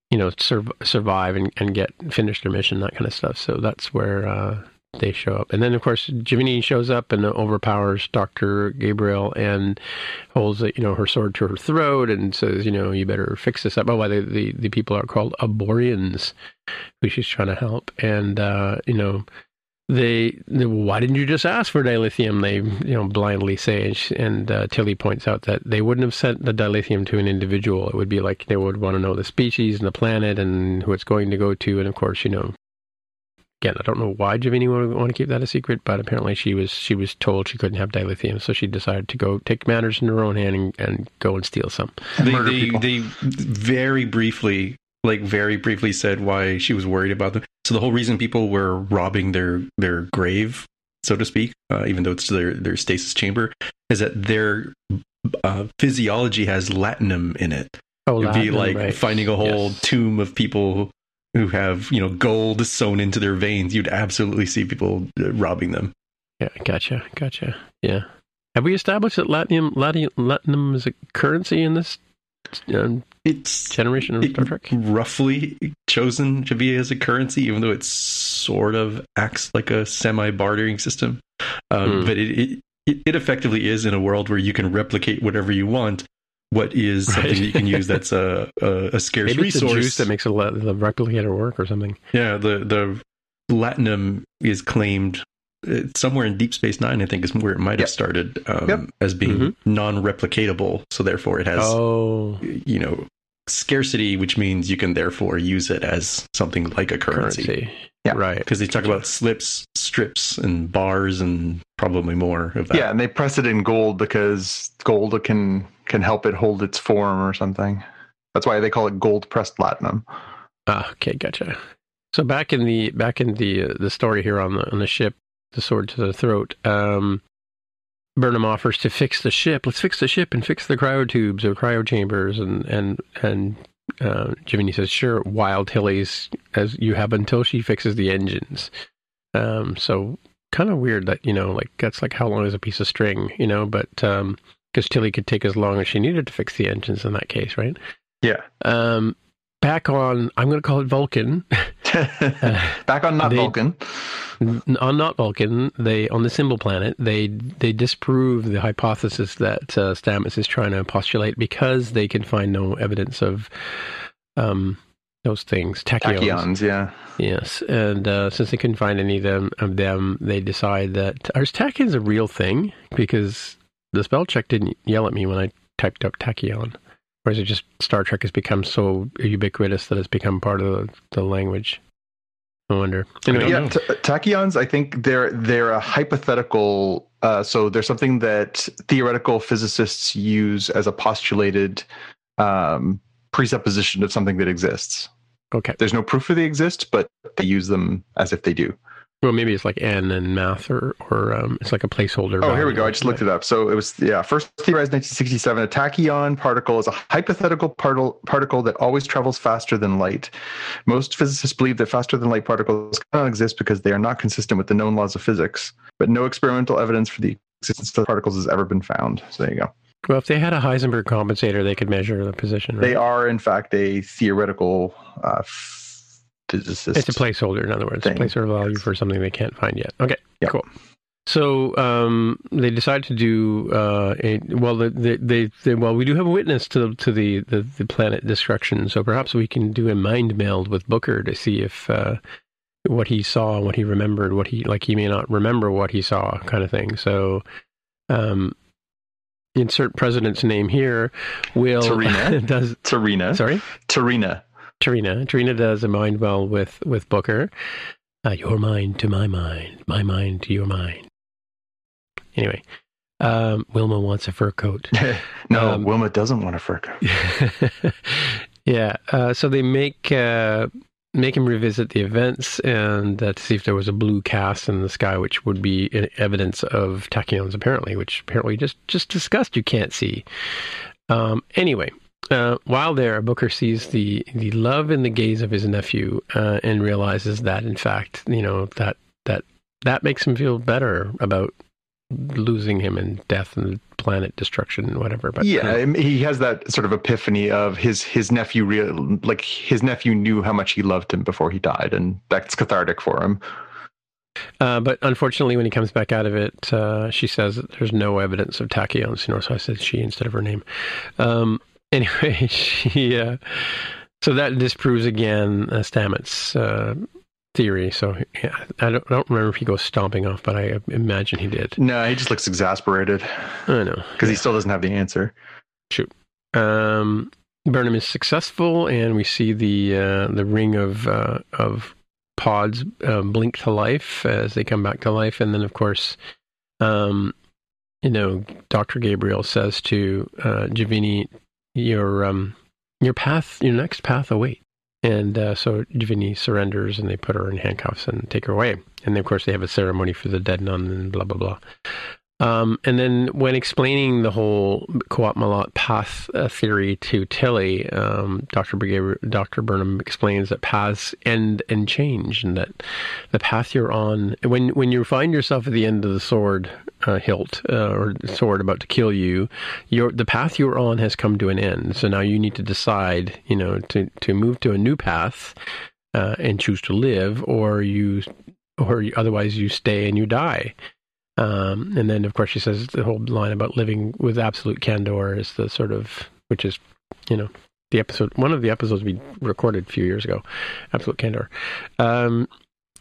you know sur- survive and, and get finish their mission that kind of stuff. So that's where uh, they show up. And then, of course, J'Vini shows up and overpowers Dr. Gabriel and holds, you know, her sword to her throat and says, you know, you better fix this up. Oh, why the, the, the people are called Aborians, who she's trying to help. And, uh, you know, they, they, why didn't you just ask for dilithium? They, you know, blindly say, and, she, and uh, Tilly points out that they wouldn't have sent the dilithium to an individual. It would be like they would want to know the species and the planet and who it's going to go to, and of course, you know. Again, I don't know why J'Vini would want to keep that a secret, but apparently she was she was told she couldn't have dilithium, so she decided to go take matters in her own hand and, and go and steal some. They, they, they very briefly, like very briefly, said why she was worried about them. So the whole reason people were robbing their their grave, so to speak, uh, even though it's their their stasis chamber, is that their uh, physiology has latinum in it. Oh, It'd be Latinum, like right. finding a whole Yes. tomb of people who have you know gold sewn into their veins. You'd absolutely see people uh, robbing them. Yeah, gotcha, gotcha. Yeah. Have we established that Latinum, Latinum, Latinum is a currency in this um, It's generation of it Star Trek? roughly chosen to be as a currency, even though it sort of acts like a semi bartering system. Um, Hmm. But it it it effectively is in a world where you can replicate whatever you want. What is [laughs] something Right. that you can use that's a a, a scarce Maybe it's the resource? juice that makes a le- the replicator work or something. yeah, the the latinum is claimed uh, somewhere in Deep Space Nine. I think is where it might have Yep. started um, Yep. as being Mhm. non-replicatable. So therefore, it has Oh, you know scarcity, which means you can therefore use it as something like a currency. currency. Yeah. Right. Because they talk about slips, strips, and bars, and probably more of that. Yeah, and they press it in gold because gold can can help it hold its form or something. That's why they call it gold pressed latinum. Ah, okay, gotcha. So back in the back in the uh, the story here on the on the ship, the sword to the throat. Um, Burnham offers to fix the ship. Let's fix the ship and fix the cryotubes or cryo chambers, and and and uh, Jiminy says, "Sure." Wild Tilly's as you have until she fixes the engines. Um, so kind of weird that you know, like that's like how long is a piece of string, you know? But um, because Tilly could take as long as she needed to fix the engines in that case, right? Yeah. Um, back on, I'm going to call it Vulcan. [laughs] Back on not They- Vulcan. On not Vulcan, they on the symbol planet, they they disprove the hypothesis that uh, Stamets is trying to postulate because they can find no evidence of um, those things, tachyons. Tachyons, yeah. Yes, and uh, since they couldn't find any of them, of them, they decide that are tachyons a real thing? Because the spell check didn't yell at me when I typed up tachyon, or is it just Star Trek has become so ubiquitous that it's become part of the, the language? I wonder. Anyway, yeah, t- tachyons. I think they're they're a hypothetical. Uh, so they're something that theoretical physicists use as a postulated um, presupposition of something that exists. okay. There's no proof that they exist, but they use them as if they do. Well, maybe it's like n and math, or or um, it's like a placeholder. Oh, here we go. I just looked it up. So it was yeah, first theorized 1967. A tachyon particle is a hypothetical particle particle that always travels faster than light. Most physicists believe that faster than light particles cannot exist because they are not consistent with the known laws of physics. But no experimental evidence for the existence of particles has ever been found. So there you go. Well, if they had a Heisenberg compensator, they could measure the position. Right? They are in fact a theoretical uh, physicist. It's a placeholder, in other words, a thing. placeholder value for something they can't find yet. Okay, Yep. cool. So um, they decide to do uh, a well. The, the, they, they well, we do have a witness to to the, the, the planet destruction. So perhaps we can do a mind meld with Booker to see if uh, what he saw, what he remembered, what he like. He may not remember what he saw, kind of thing. So. Um, insert president's name here. Will T'Rina? [laughs] does T'Rina. sorry T'Rina. T'Rina. T'Rina does a mind meld with with Booker. Uh, your mind to my mind, my mind to your mind. Anyway, um, Wilma wants a fur coat. [laughs] no, Um, Wilma doesn't want a fur coat. [laughs] yeah. Uh, so they make uh, make him revisit the events and uh, to see if there was a blue cast in the sky, which would be evidence of tachyons, apparently, which apparently just just discussed you can't see. Um, anyway, uh, while there, Booker sees the the love in the gaze of his nephew uh, and realizes that, in fact, you know that that that makes him feel better about losing him and death and planet destruction and whatever. But yeah, I mean, he has that sort of epiphany of his his nephew real like his nephew knew how much he loved him before he died, and that's cathartic for him. Uh, but unfortunately, when he comes back out of it, uh, she says that there's no evidence of tachyons. You know, so I said she instead of her name. Um, [laughs] anyway, she uh, so that disproves again uh, Stamets' uh, theory. So yeah, I don't, I don't remember if he goes stomping off, but I imagine he did. No, he just looks exasperated I know. because he still doesn't have the answer. Shoot. Um, Burnham is successful, and we see the uh, the ring of uh, of pods uh, blink to life as they come back to life, and then of course, um, you know, Doctor Gabriel says to uh, J'Vini, "Your um, your path, your next path awaits. And uh, so J'Vini surrenders, and they put her in handcuffs and take her away. And of course, they have a ceremony for the dead nun, and blah blah blah. Um, and then when explaining the whole Qowat Milat path uh, theory to Tilly, um, Dr. Brigade, Dr. Burnham explains that paths end and change, and that the path you're on, when when you find yourself at the end of the sword uh, hilt uh, or sword about to kill you, your the path you're on has come to an end. So now you need to decide, you know, to to move to a new path uh, and choose to live, or you, or otherwise you stay and you die. Um, and then, of course, she says the whole line about living with absolute candor is the sort of, which is, you know, the episode, one of the episodes we recorded a few years ago, absolute candor. Um,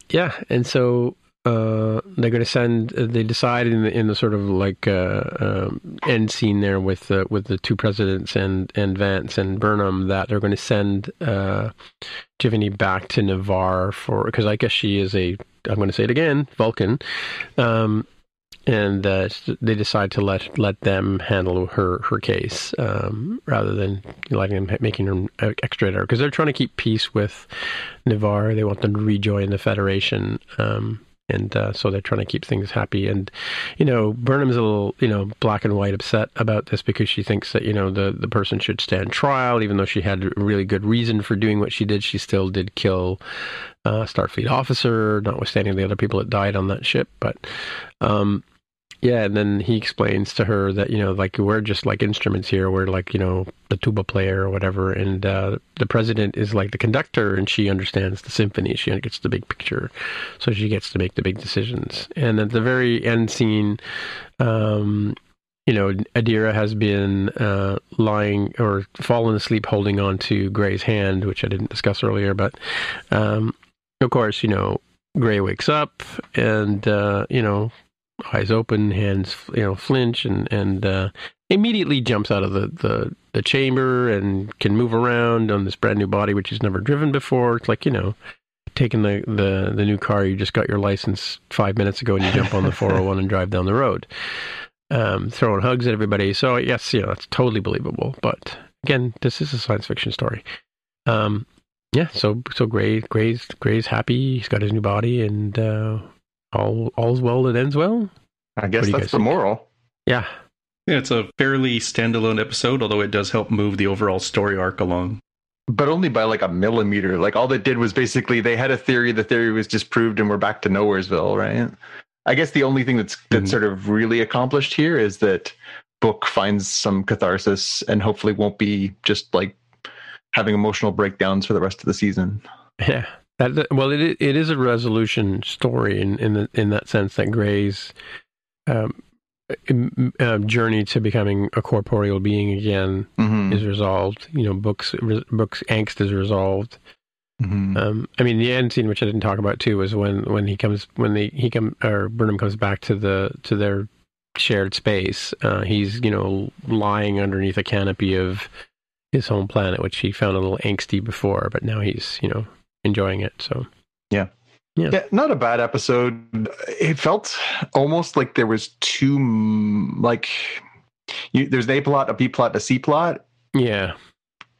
yeah, and so uh, they're going to send. Uh, they decide in the in the sort of like uh, um, end scene there with uh, with the two presidents and and Vance and Burnham that they're going to send uh, J'Vini back to Ni'Var for because I guess she is a I'm going to say it again Vulcan. Um, and uh, they decide to let let them handle her her case um, rather than letting them making her extradite her because they're trying to keep peace with Ni'Var. They want them to rejoin the Federation, um, and uh, so they're trying to keep things happy. And you know, Burnham's a little you know black and white upset about this because she thinks that you know the the person should stand trial, even though she had a really good reason for doing what she did. She still did kill a Starfleet officer, notwithstanding the other people that died on that ship, but. Um, yeah, and then he explains to her that you know, like we're just like instruments here. We're like you know the tuba player or whatever, and uh, the president is like the conductor, and she understands the symphony. She gets the big picture, so she gets to make the big decisions. And at the very end scene, um, you know, Adira has been uh, lying or fallen asleep, holding on to Gray's hand, which I didn't discuss earlier. But um, of course, you know, Gray wakes up, and uh, you know eyes open, hands you know flinch, and and uh, immediately jumps out of the, the the chamber and can move around on this brand new body which he's never driven before. It's like you know taking the, the, the new car you just got your license five minutes ago and you jump on the [laughs] 401 and drive down the road. Um, throwing hugs at everybody. So yes you know it's totally believable. But again this is a science fiction story. Um, yeah so so gray gray's gray's happy. He's got his new body and uh, all all's well that ends well. I guess What do you that's the think? moral. Yeah, Yeah, it's a fairly standalone episode, although it does help move the overall story arc along. But only by like a millimeter. Like all they did was basically they had a theory, the theory was disproved, and we're back to Nowheresville, right? I guess the only thing that's that's Mhm. sort of really accomplished here is that Book finds some catharsis and hopefully won't be just like having emotional breakdowns for the rest of the season. yeah. That, well, it it is a resolution story in in the, in that sense that Gray's um, um, journey to becoming a corporeal being again Mm-hmm. is resolved. You know, books books angst is resolved. Mm-hmm. Um, I mean, the end scene, which I didn't talk about too, is when when he comes when they he come or Burnham comes back to the to their shared space. Uh, he's you know lying underneath a canopy of his home planet, which he found a little angsty before, but now he's you know enjoying it. So Yeah, Yeah. not a bad episode. It felt almost like there was two mm, like you, there's an A plot, a B plot, a C plot, yeah,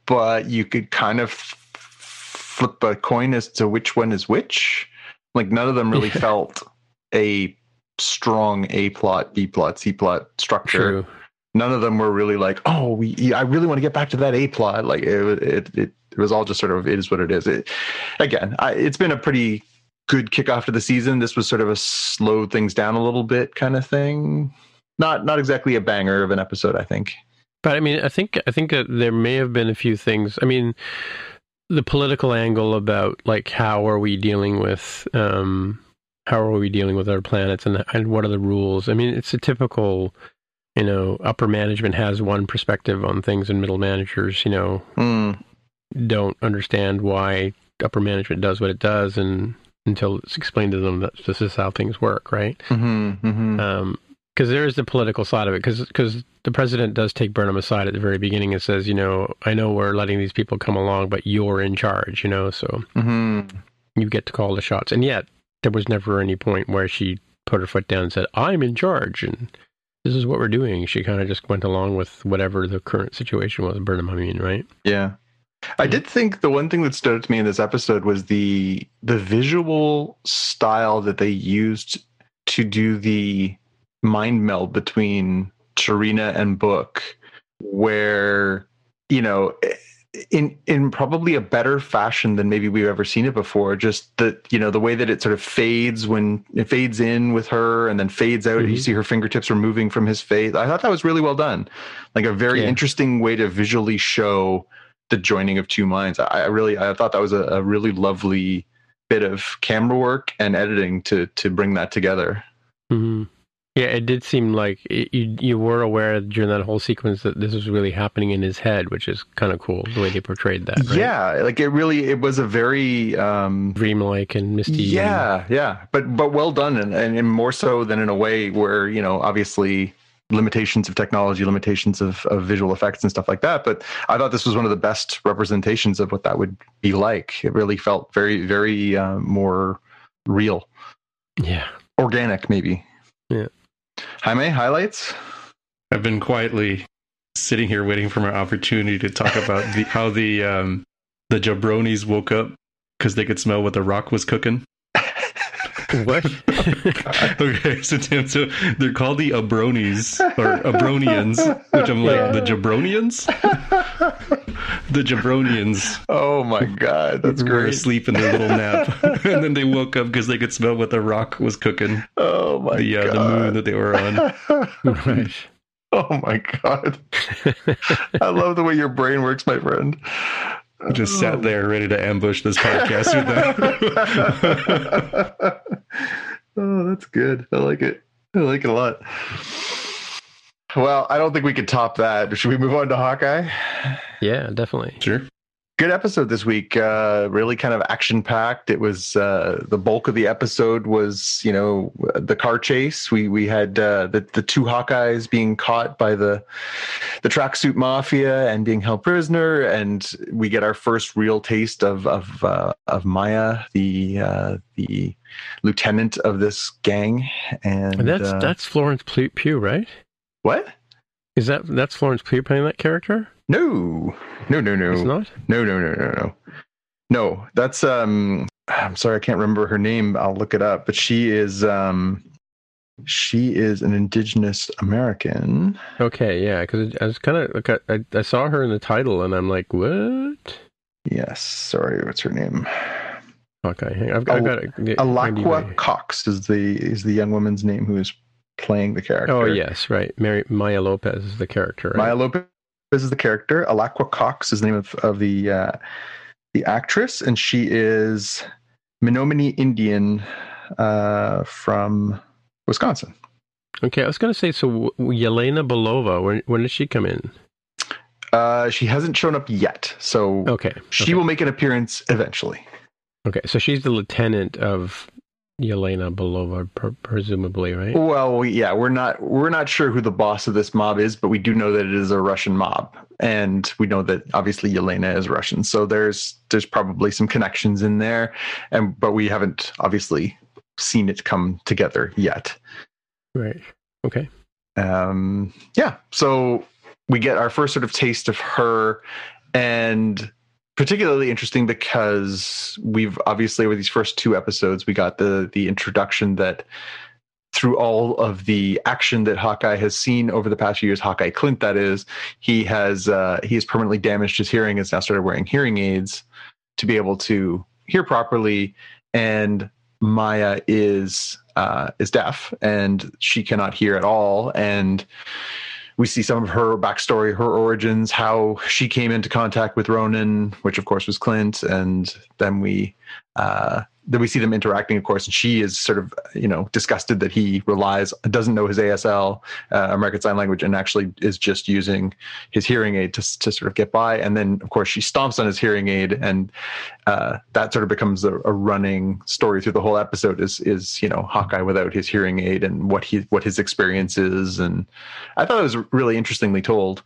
but you could kind of flip a coin as to which one is which. Like none of them really [laughs] Yeah. felt a strong A plot, B plot, C plot structure. true. None of them were really like, oh, we, I really want to get back to that A plot. Like it, it, it was all just sort of it is what it is. It, again, I, it's been a pretty good kickoff to the season. This was sort of a slow things down a little bit kind of thing. Not not exactly a banger of an episode, I think. But I mean, I think I think that there may have been a few things. I mean, the political angle about like how are we dealing with um, how are we dealing with our planets and and what are the rules? I mean, it's a typical, you know, upper management has one perspective on things, and middle managers, you know, Hmm. Don't understand why upper management does what it does, and until it's explained to them that this is how things work, right? Mm-hmm, mm-hmm. Um, because there is the political side of it. Because the president does take Burnham aside at the very beginning and says, you know, I know we're letting these people come along, but you're in charge, you know, so hmm you get to call the shots. And yet, there was never any point where she put her foot down and said, I'm in charge and this is what we're doing. She kind of just went along with whatever the current situation was. Burnham, I mean, right? Yeah. I did think the one thing that stood out to me in this episode was the the visual style that they used to do the mind meld between Sharina and Book, where you know, in in probably a better fashion than maybe we've ever seen it before. Just the you know the way that it sort of fades when it fades in with her and then fades out. You Mhm. see her fingertips removing from his face. I thought that was really well done. Like a very Yeah. interesting way to visually show the joining of two minds. I, I really I thought that was a, a really lovely bit of camera work and editing to to bring that together. hmm Yeah, it did seem like it, you you were aware during that whole sequence that this was really happening in his head, which is kind of cool the way they portrayed that. Right? Yeah, like it really it was a very um dreamlike and misty. and- yeah yeah but but well done and and more so than in a way where you know obviously limitations of technology limitations of, of visual effects and stuff like that but i thought this was one of the best representations of what that would be like it really felt very very uh, more real yeah. organic maybe Yeah. jaime highlights I've been quietly sitting here waiting for my opportunity to talk about the, how the um, the jabronis woke up because they could smell what the rock was cooking. [laughs] What? [laughs] okay, so Tim, so they're called the Abronis or Abronians, which I'm like Yeah. the Jabronians, [laughs] the Jabronians. oh my god that's great. were great asleep in their little nap, and then they woke up because they could smell what the rock was cooking. oh my the uh, god the moon that they were on. right. oh my god i love the way your brain works my friend Just sat oh. there ready to ambush this podcast with that. [laughs] oh, that's good. I like it. I like it a lot. Well, I don't think we could top that. Should we move on to Hawkeye? Yeah, definitely. sure. Good episode this week. Uh, really kind of action packed. It was uh, the bulk of the episode was you know the car chase. We we had uh, the the two Hawkeyes being caught by the the tracksuit mafia and being held prisoner, and we get our first real taste of of uh, of Maya, the uh, the lieutenant of this gang. And, And that's uh, that's Florence Pugh, Pugh, right? what? Is that that's Florence Pugh playing that character? No, no, no, no. It's not. No, no, no, no, no. No, that's um I'm sorry, I can't remember her name. I'll look it up, but she is um she is an indigenous American. Okay, yeah, because I was kind of like I, I, saw her in the title, and I'm like, what? Yes, sorry, what's her name? Okay, I've, I've got it. Alaqua Cox is the is the young woman's name who is playing the character. Oh yes, right. Mary Maya Lopez is the character. Right? Maya Lopez is the character. Alaqua Cox is the name of, of the uh, the actress, and she is Menominee Indian uh, from Wisconsin. Okay, I was going to say so. Yelena Belova, when when did she come in? Uh, she hasn't shown up yet, so Okay, she okay. will make an appearance eventually. Okay, so she's the lieutenant of Yelena Belova, pr- presumably, right? Well, yeah, we're not we're not sure who the boss of this mob is, but we do know that it is a Russian mob, and we know that obviously Yelena is Russian. So there's there's probably some connections in there, and but we haven't obviously seen it come together yet. Right. Okay. um yeah so we get our first sort of taste of her and particularly interesting because we've obviously with these first two episodes we got the the introduction that through all of the action that Hawkeye has seen over the past few years, Hawkeye Clint, that is, he has uh, he has permanently damaged his hearing. Has now started wearing hearing aids to be able to hear properly. And Maya is uh, is deaf and she cannot hear at all. And we see some of her backstory, her origins, how she came into contact with Ronan, which of course was Clint, and then we uh, then we see them interacting, of course, and she is sort of, you know, disgusted that he relies, doesn't know his ASL, uh, American Sign Language, and actually is just using his hearing aid to, to sort of get by. And then, of course, she stomps on his hearing aid, and uh, that sort of becomes a, a, running story through the whole episode. Is is you know Hawkeye without his hearing aid and what he what his experience is, and I thought it was really interestingly told.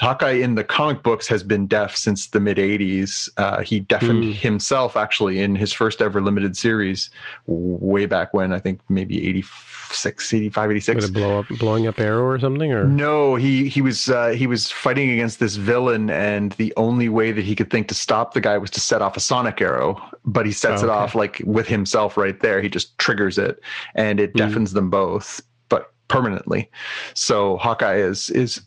Hawkeye in the comic books has been deaf since the mid 80s. Uh, he deafened mm. himself actually in his first ever limited series way back when, I think maybe 86, 85, 86. With a blow up, blowing up arrow or something? Or No, he, he was, uh, he was fighting against this villain and the only way that he could think to stop the guy was to set off a sonic arrow, but he sets oh, okay. it off like with himself right there. He just triggers it and it hmm. deafens mm. them both, but permanently. So Hawkeye is, is,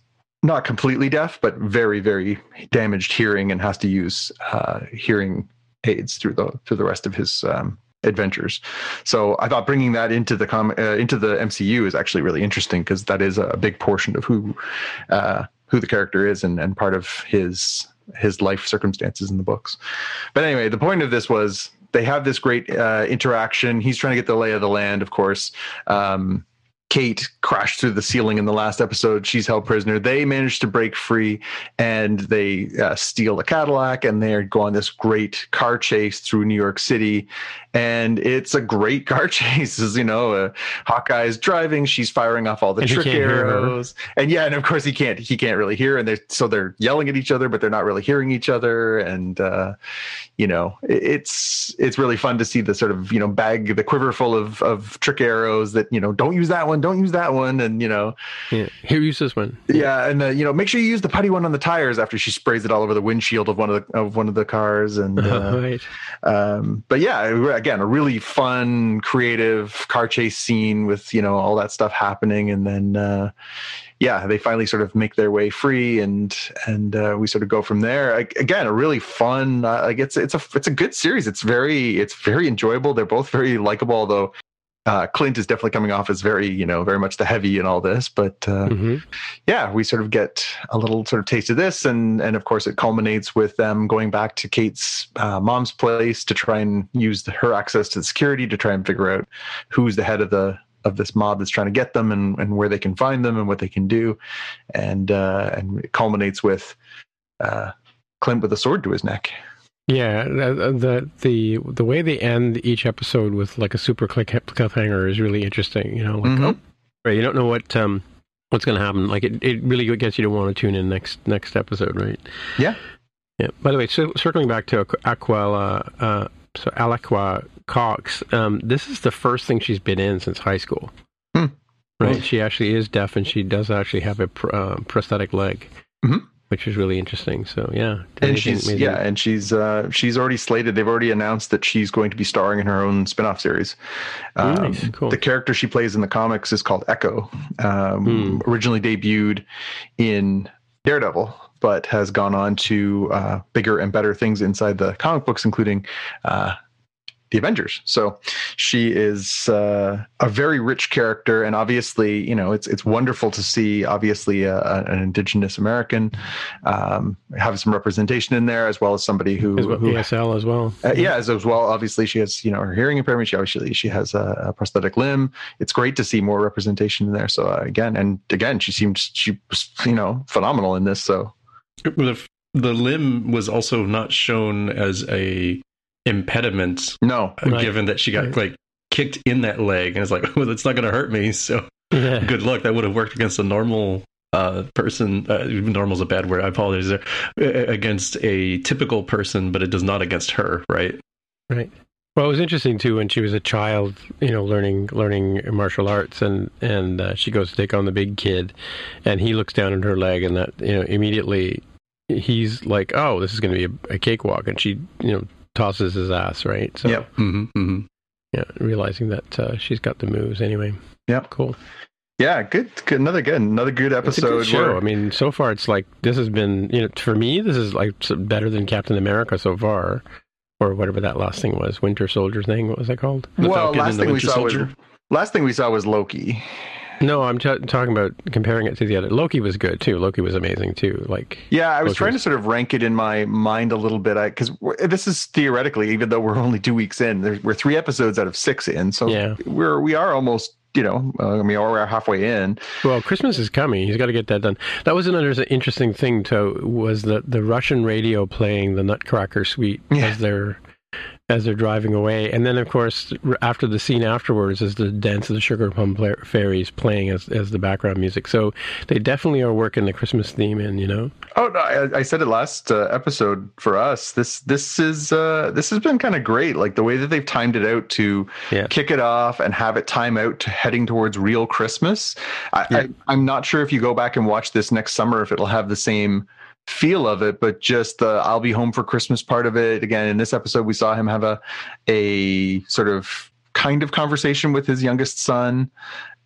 not completely deaf, but very, very damaged hearing and has to use uh, hearing aids through the through the rest of his um, adventures. So I thought bringing that into the com- uh, into the MCU is actually really interesting because that is a big portion of who uh, who the character is and, and part of his his life circumstances in the books. But anyway, the point of this was they have this great uh, interaction. He's trying to get the lay of the land, of course. Um, Kate crashed through the ceiling in the last episode. She's held prisoner. They manage to break free and they uh, steal a Cadillac and they go on this great car chase through New York City and it's a great car [laughs] chase. As you know, uh, is driving, she's firing off all the and trick arrows, and yeah, and of course he can't he can't really hear, and they're so they're yelling at each other, but they're not really hearing each other, and uh, you know, it's it's really fun to see the sort of you know bag the quiver full of of trick arrows that you know don't use that one, don't use that one, and you know, yeah, here use this one, yeah, and uh, you know make sure you use the putty one on the tires after she sprays it all over the windshield of one of the of one of the cars, and [laughs] uh, right. um, but yeah again a really fun creative car chase scene with you know all that stuff happening. And then uh, yeah they finally sort of make their way free and and uh, we sort of go from there. I, again a really fun uh, like it's it's a it's a good series. It's very it's very enjoyable. They're both very likable although uh, Clint is definitely coming off as very, you know, very much the heavy in all this. But uh, mm-hmm. yeah, we sort of get a little sort of taste of this, and and of course it culminates with them going back to Kate's uh, mom's place to try and use the, her access to the security to try and figure out who's the head of the of this mob that's trying to get them and, and where they can find them and what they can do, and uh, and it culminates with uh, Clint with a sword to his neck. Yeah, the the the way they end each episode with like a super click cliffhanger is really interesting. You know, like mm-hmm. oh, right, you don't know what um what's going to happen. Like it, it really gets you to want to tune in next next episode, right? Yeah, yeah. By the way, so circling back to Aquila, uh, so Alaqua Cox, um, this is the first thing she's been in since high school. Hmm. Right, she actually is deaf, and she does actually have a pr- uh, prosthetic leg. Mm-hmm which is really interesting. So yeah, and she's yeah, and she's uh, she's already slated. They've already announced that she's going to be starring in her own spin-off series. Um, nice, cool. The character she plays in the comics is called Echo. Um, hmm. Originally debuted in Daredevil, but has gone on to uh, bigger and better things inside the comic books, including uh, the Avengers. So she is uh, a very rich character, and obviously, you know, it's it's wonderful to see obviously a, a, an Indigenous American um, have some representation in there, as well as somebody who, as well, who ESL as well. Uh, yeah, as, as well. Obviously, she has you know her hearing impairment. She obviously she has a, a prosthetic limb. It's great to see more representation in there. So uh, again, and again, she seems she was you know phenomenal in this. So the the limb was also not shown as a impediment. No, uh, given that she got right. like kicked in that leg, and it's like, [laughs] well, it's not going to hurt me. So yeah. good luck. That would have worked against a normal uh, person. Uh, normal is a bad word. I apologize. There, against a typical person, but it does not against her. Right. Right. Well, it was interesting too when she was a child, you know, learning learning martial arts, and and uh, she goes to take on the big kid, and he looks down at her leg, and that you know immediately he's like, "Oh, this is going to be a, a, cakewalk," and she you know tosses his ass, right? So, yep. Mm-hmm, mm-hmm. Yeah, realizing that uh, she's got the moves anyway. Yep. Cool. Yeah, good, good. Another good, another good episode. Good show. I mean, so far it's like this has been, you know, for me this is like better than Captain America so far, or whatever that last thing was, Winter Soldier thing. What was that called? The well, Falcon last thing we saw Soldier? was last thing we saw was Loki. No, I'm t- talking about comparing it to the other. Loki was good too. Loki was amazing too. Like Yeah, I was Loki trying to sort of rank it in my mind a little bit because this is theoretically, even though we're [laughs] only two weeks in, there, we're three episodes out of six in, so Yeah. we're we are almost, you know, uh, I mean, we're halfway in. Well, Christmas is coming. He's got to get that done. That was another interesting thing. To was the the Russian radio playing the Nutcracker Suite Yeah. as they're as they're driving away, and then of course after the scene afterwards is the dance of the sugar plum fairies playing as as the background music. So they definitely are working the Christmas theme in. You know. Oh, no, I, I said it last uh, episode for us. This this is uh, this has been kind of great. Like the way that they've timed it out to Yeah. kick it off and have it time out to heading towards real Christmas. I, I, I'm not sure if you go back and watch this next summer if it'll have the same feel of it, but just the I'll be home for Christmas part of it. Again, in this episode, we saw him have a a sort of kind of conversation with his youngest son.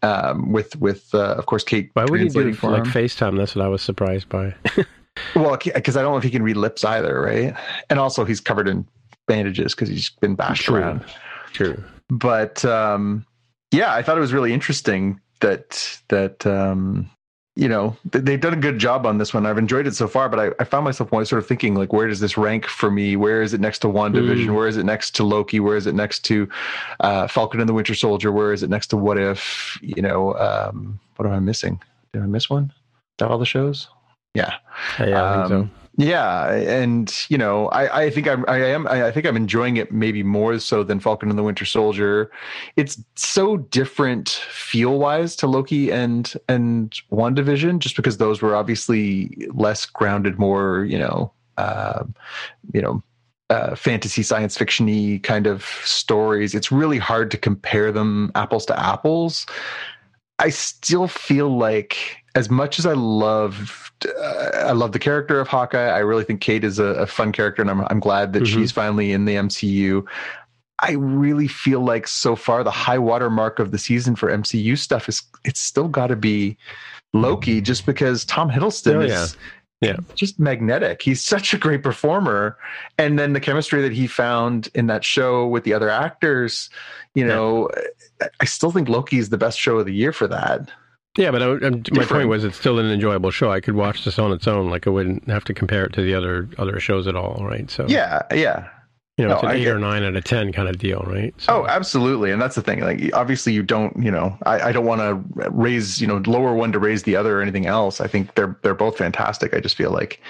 Um, with with uh, of course Kate. Why would he do for like him. FaceTime? That's what I was surprised by. [laughs] Well, because I don't know if he can read lips either, right? And also, he's covered in bandages because he's been bashed True. around. True. But um, yeah, I thought it was really interesting that that um, you know they've done a good job on this one. I've enjoyed it so far, but I, I found myself always sort of thinking like, where does this rank for me? Where is it next to WandaVision? Mm. Where is it next to Loki? Where is it next to uh, Falcon and the Winter Soldier? Where is it next to What If? You know, um, what am I missing? Did I miss one? Is that all the shows? Yeah. Yeah, I think so. Yeah, and you know, I, I think I'm I am I think I'm enjoying it maybe more so than Falcon and the Winter Soldier. It's so different feel wise to Loki and and WandaVision, just because those were obviously less grounded, more you know, uh, you know, uh, fantasy science fictiony kind of stories. It's really hard to compare them apples to apples. I still feel like as much as I love uh, I love the character of Hawkeye, I really think Kate is a, a fun character, and I'm I'm glad that Mhm. she's finally in the MCU. I really feel like so far the high water mark of the season for MCU stuff is it's still got to be Loki, just because Tom Hiddleston Oh, is yeah. just magnetic. He's such a great performer, and then the chemistry that he found in that show with the other actors, you know, I- I still think Loki is the best show of the year for that. Yeah, but I, I'm, my Different. point was it's still an enjoyable show. I could watch this on its own. Like I wouldn't have to compare it to the other other shows at all, right? So Yeah, yeah. you know, it's an I eight get- or nine out of ten kind of deal, right? So, Oh, absolutely, and that's the thing. Like, obviously, you don't. You know, I, I don't want to raise. You know, lower one to raise the other or anything else. I think they're they're both fantastic. I just feel like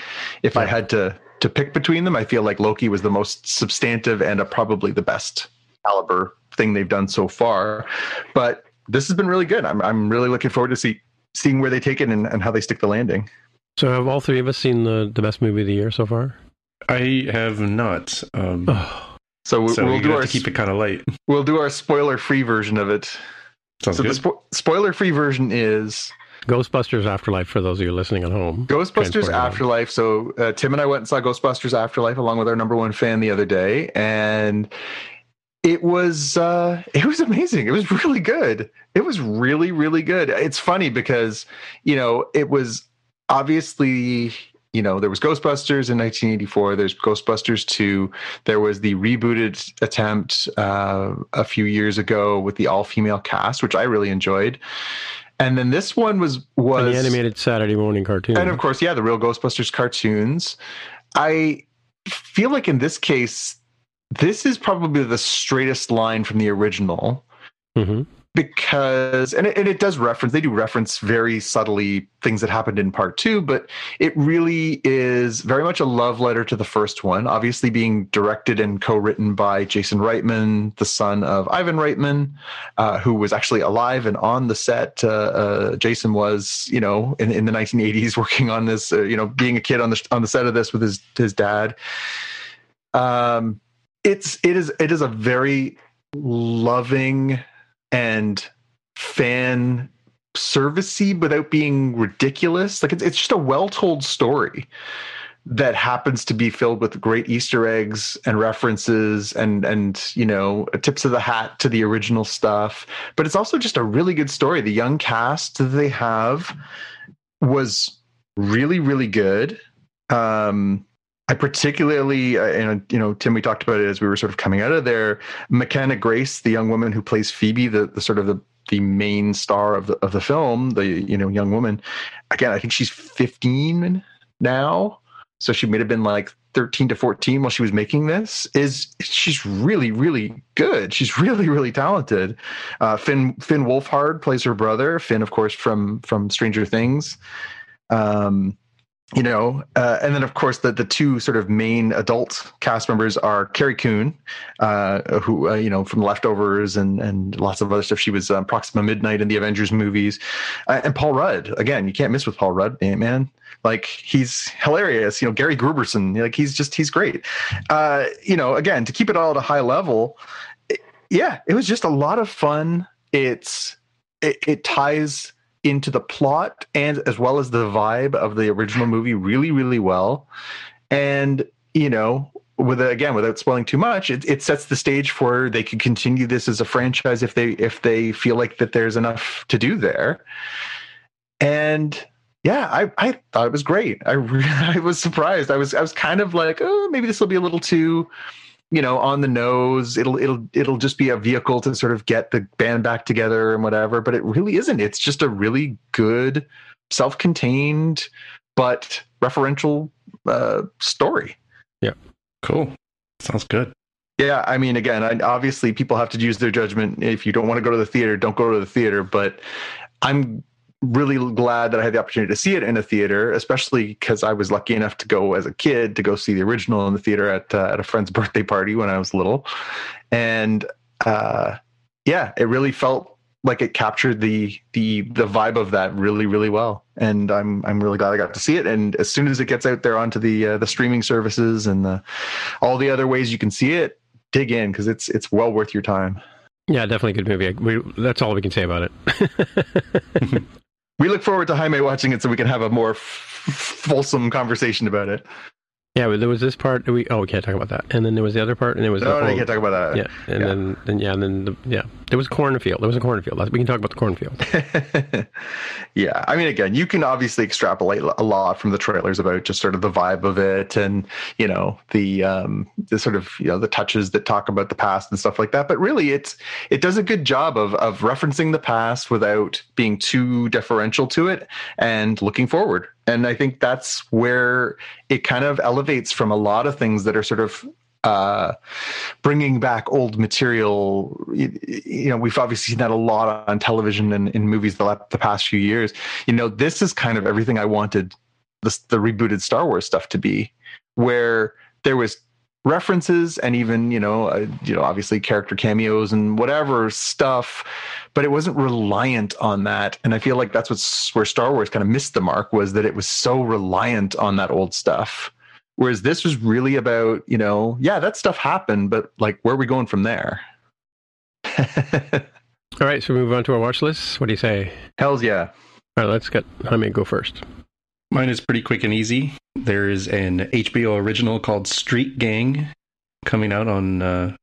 if I had to to pick between them, I feel like Loki was the most substantive and uh probably the best caliber thing they've done so far. But this has been really good. I'm I'm really looking forward to see seeing where they take it and, and how they stick the landing. so have all three of us seen the the best movie of the year so far? I have not. Um, Oh, So, we- so we'll we'll do have our to keep it kind of light. [laughs] we'll do our spoiler free version of it. Sounds so good. the spo- spoiler free version is Ghostbusters Afterlife for those of you listening at home. Ghostbusters Afterlife. So uh, Tim and I went and saw Ghostbusters Afterlife along with our number one fan the other day, and it was uh, it was amazing. It was really good. It was really really good. It's funny because you know it was obviously you know there was Ghostbusters in 1984. There's Ghostbusters 2. There was the rebooted attempt uh, a few years ago with the all female cast, which I really enjoyed. And then this one was was And the animated Saturday morning cartoon. and of course, yeah, the real Ghostbusters cartoons. I feel like in this case, this is probably the straightest line from the original Mhm. because, and it, and it does reference, they do reference very subtly things that happened in part two, but it really is very much a love letter to the first one, obviously being directed and co written by Jason Reitman, the son of Ivan Reitman, uh, who was actually alive and on the set. Uh, uh, Jason was, you know, in, in the 1980s [laughs] working on this, uh, you know, being a kid on the on the set of this with his his dad. Um, it's it is it is a very loving and fan servicey without being ridiculous. Like it's it's just a well told story that happens to be filled with great Easter eggs and references and and you know tips of the hat to the original stuff. But it's also just a really good story. The young cast that they have was really really good. Um, I particularly, uh, and you know, Tim, we talked about it as we were sort of coming out of there. McKenna Grace, the young woman who plays Phoebe, the, the sort of the the main star of the of the film, the you know young woman. Again, I think she's 15 now, so she may have been like 13 to 14 while she was making this. Is she's really really good? She's [laughs] really really talented. Uh, Finn Finn Wolfhard plays her brother. Finn, of course, from from Stranger Things. Um, you know, uh, and then of course the the two sort of main adult cast members are Carrie Coon, uh, who uh, you know from Leftovers and and lots of other stuff. She was um, Proxima Midnight in the Avengers movies, uh, and Paul Rudd. Again, you can't miss with Paul Rudd, Man. Like he's hilarious. You know, Gary Grooberson. Like he's just he's great. Uh, you know, again to keep it all at a high level. It, yeah, it was just a lot of fun. It's it, it ties into the plot and as well as the vibe of the original movie really really well. And you know with again without spoiling too much it, it sets the stage for they could continue this as a franchise if they if they feel like that there's enough to do there. And yeah i i thought it was great. I really [laughs] i was surprised. I was i was kind of like oh maybe this will be a little too you know on the nose it'll it'll it'll just be a vehicle to sort of get the band back together and whatever but it really isn't. It's just a really good self-contained but referential uh, story. Yeah. Cool. Sounds good. Yeah i mean again I, obviously people have to use their judgment. If you don't want to go to the theater don't go to the theater but i'm really glad that I had the opportunity to see it in a theater, especially because I was lucky enough to go as a kid to go see the original in the theater at uh, at a friend's [laughs] birthday party when I was little, and uh, yeah, it really felt like it captured the the the vibe of that really really well, and I'm I'm really glad I got to see it. And as soon as it gets out there onto the uh, the streaming services and the all the other ways you can see it, dig in because it's it's well worth your time. Yeah, definitely a good movie. We, that's all we can say about it. [laughs] we look forward to Jaime watching it so we can have a more f- fulsome conversation about it. Yeah, there was this part. We oh, we can't talk about that. And then there was the other part, and there was no, the no, whole, can't talk about that. Yeah, and yeah. then then yeah, and then the, yeah, there was a cornfield. There was a cornfield. We can talk about the cornfield. [laughs] yeah, I mean, again, you can obviously extrapolate a lot from the trailers about just sort of the vibe of it, and you know the um the sort of you know the touches that talk about the past and stuff like that. But really, it's it does a good job of of referencing the past without being too deferential to it and looking forward and I think that's where it kind of elevates from a lot of things that are sort of uh, bringing back old material. You, you, know, we've obviously seen that a lot on television and in movies the, the past few years. You know, this is kind of everything I wanted the, the rebooted Star Wars stuff to be, where there was references and even you know uh, you know obviously character cameos and whatever stuff but it wasn't reliant on that and i feel like that's what's where star wars kind of missed the mark was that it was so reliant on that old stuff whereas this was really about you know yeah that stuff happened but like where are we going from there [laughs] all right so we move on to our watch list what do you say hells yeah all right let's get i may go first Mine is pretty quick and easy. There is an HBO original called Street Gang coming out on, uh,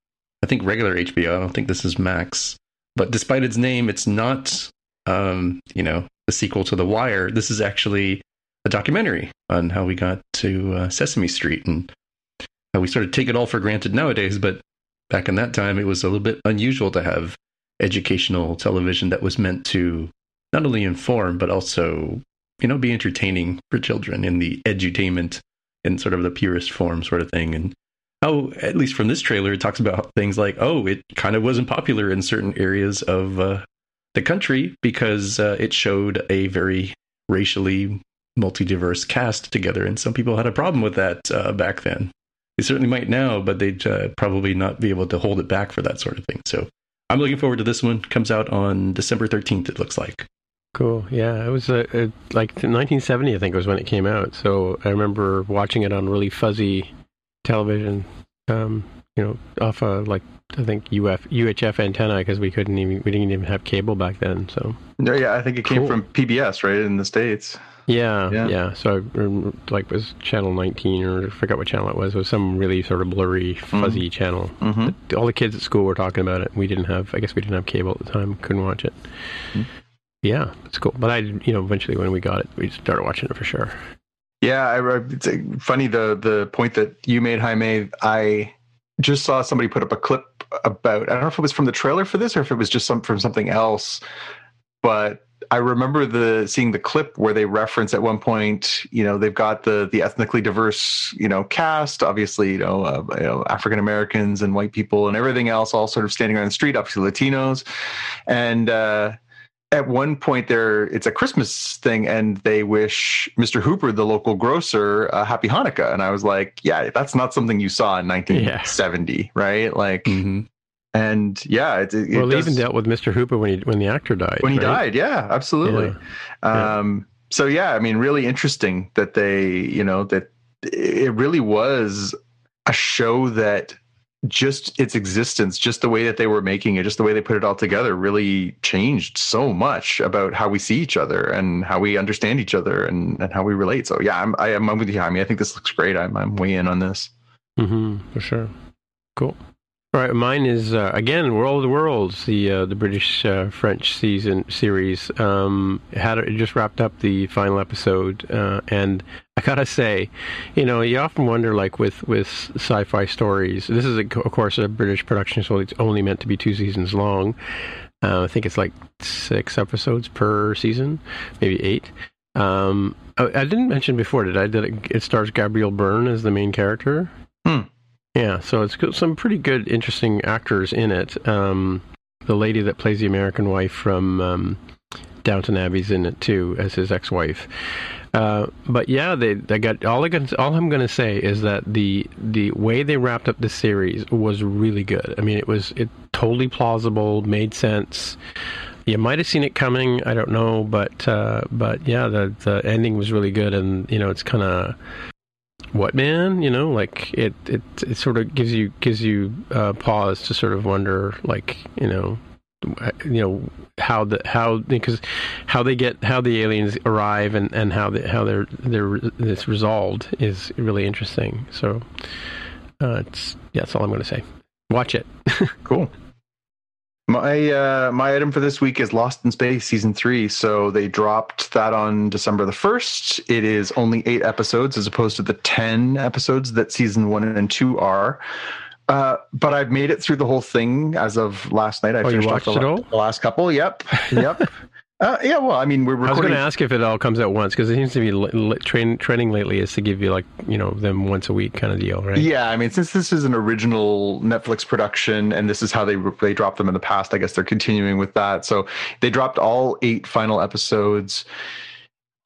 I think, regular HBO. I don't think this is Max. But despite its name, it's not, um, you know, the sequel to The Wire. This is actually a documentary on how we got to uh, Sesame Street and how we sort of take it all for granted nowadays. But back in that time, it was a little bit unusual to have educational television that was meant to not only inform, but also you know, be entertaining for children in the edutainment in sort of the purest form sort of thing. And how, at least from this trailer, it talks about things like, oh, it kind of wasn't popular in certain areas of uh, the country because uh, it showed a very racially multi-diverse cast together. And some people had a problem with that uh, back then. They certainly might now, but they'd uh, probably not be able to hold it back for that sort of thing. So I'm looking forward to this one. Comes out on December 13th, it looks like. Cool. Yeah, it was uh, it, like 1970, I think, was when it came out. So I remember watching it on really fuzzy television. Um, you know, off a like I think UF UHF antenna because we couldn't even we didn't even have cable back then. So no, yeah, I think it came cool. from PBS, right, in the states. Yeah, yeah. yeah. So I, like was channel 19 or I forgot what channel it was. It was some really sort of blurry, fuzzy mm-hmm. channel. Mm-hmm. All the kids at school were talking about it. We didn't have. I guess we didn't have cable at the time. Couldn't watch it. Mm-hmm. Yeah, it's cool. But I, you know, eventually when we got it, we started watching it for sure. Yeah, I, it's funny the the point that you made, Jaime. I just saw somebody put up a clip about. I don't know if it was from the trailer for this or if it was just some from something else, but I remember the seeing the clip where they reference at one point, you know, they've got the the ethnically diverse, you know, cast, obviously, you know, uh, you know African Americans and white people and everything else, all sort of standing on the street, obviously Latinos, and uh, at one point there, it's a Christmas thing, and they wish Mr. Hooper, the local grocer, a happy Hanukkah, and I was like, yeah, that's not something you saw in 1970, yeah. right? Like. Mm-hmm and yeah, it, it well, they even dealt with Mr. Hooper when he when the actor died. When he right? died, yeah, absolutely. Yeah. Um, yeah. So yeah, I mean, really interesting that they, you know, that it really was a show that just its existence, just the way that they were making it, just the way they put it all together, really changed so much about how we see each other and how we understand each other and, and how we relate. So yeah, I'm I, am i am with you. I mean, I think this looks great. I'm I'm way in on this. Mm-hmm, for sure. Cool. All right, mine is uh, again World of Worlds, the uh, the British uh, French season series. Um, had it just wrapped up the final episode, uh, and I gotta say, you know, you often wonder, like with with sci-fi stories. This is, of course, a British production, so it's only meant to be two seasons long. Uh, I think it's like six episodes per season, maybe eight. Um, I, I, didn't mention before, did I? That it, it stars Gabriel Byrne as the main character. Hmm. Yeah, so it's got some pretty good, interesting actors in it. Um, the lady that plays the American wife from um, Downton Abbey's in it too, as his ex-wife. Uh, but yeah, they, they got all I got. All I'm going to say is that the the way they wrapped up the series was really good. I mean, it was it totally plausible, made sense. You might have seen it coming. I don't know, but uh, but yeah, the the ending was really good, and you know, it's kind of what man? You know like it it it sort of gives you gives you uh, pause to sort of wonder like you know you know how the how because how they get how the aliens arrive and and how the how they're they're it's resolved is really interesting. So uh it's yeah that's all i'm going to say. Watch it. [laughs] Cool my uh, my item for this week is Lost in Space season three. So they dropped that on December the first. It is only eight episodes as opposed to the ten episodes that season one and two are. Uh, but I've made it through the whole thing as of last night. I oh, finished off the, the, last couple. Yep, yep. [laughs] Uh, yeah, well, I mean, we're. Recording... I was going to ask if it all comes at once because it seems to be li- li- train, training lately is to give you like you know them once a week kind of deal, right? Yeah, I mean, since this is an original Netflix production and this is how they they dropped them in the past, I guess they're continuing with that. So they dropped all eight final episodes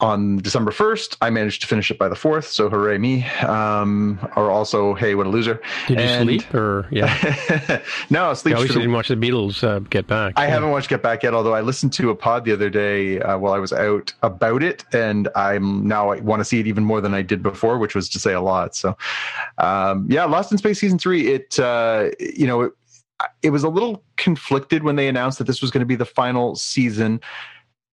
on December 1st. I managed to finish it by the 4th, so hooray me. Um, or also, hey, what a loser. Did and, you sleep or, yeah? [laughs] no, sleep. You didn't watch the Beatles uh, Get Back. I yeah. haven't watched Get Back yet, although I listened to a pod the other day uh, while I was out about it, and I'm now I want to see it even more than I did before, which was to say a lot. So, um, yeah, Lost in Space season three, it, uh, you know, it, it was a little conflicted when they announced that this was going to be the final season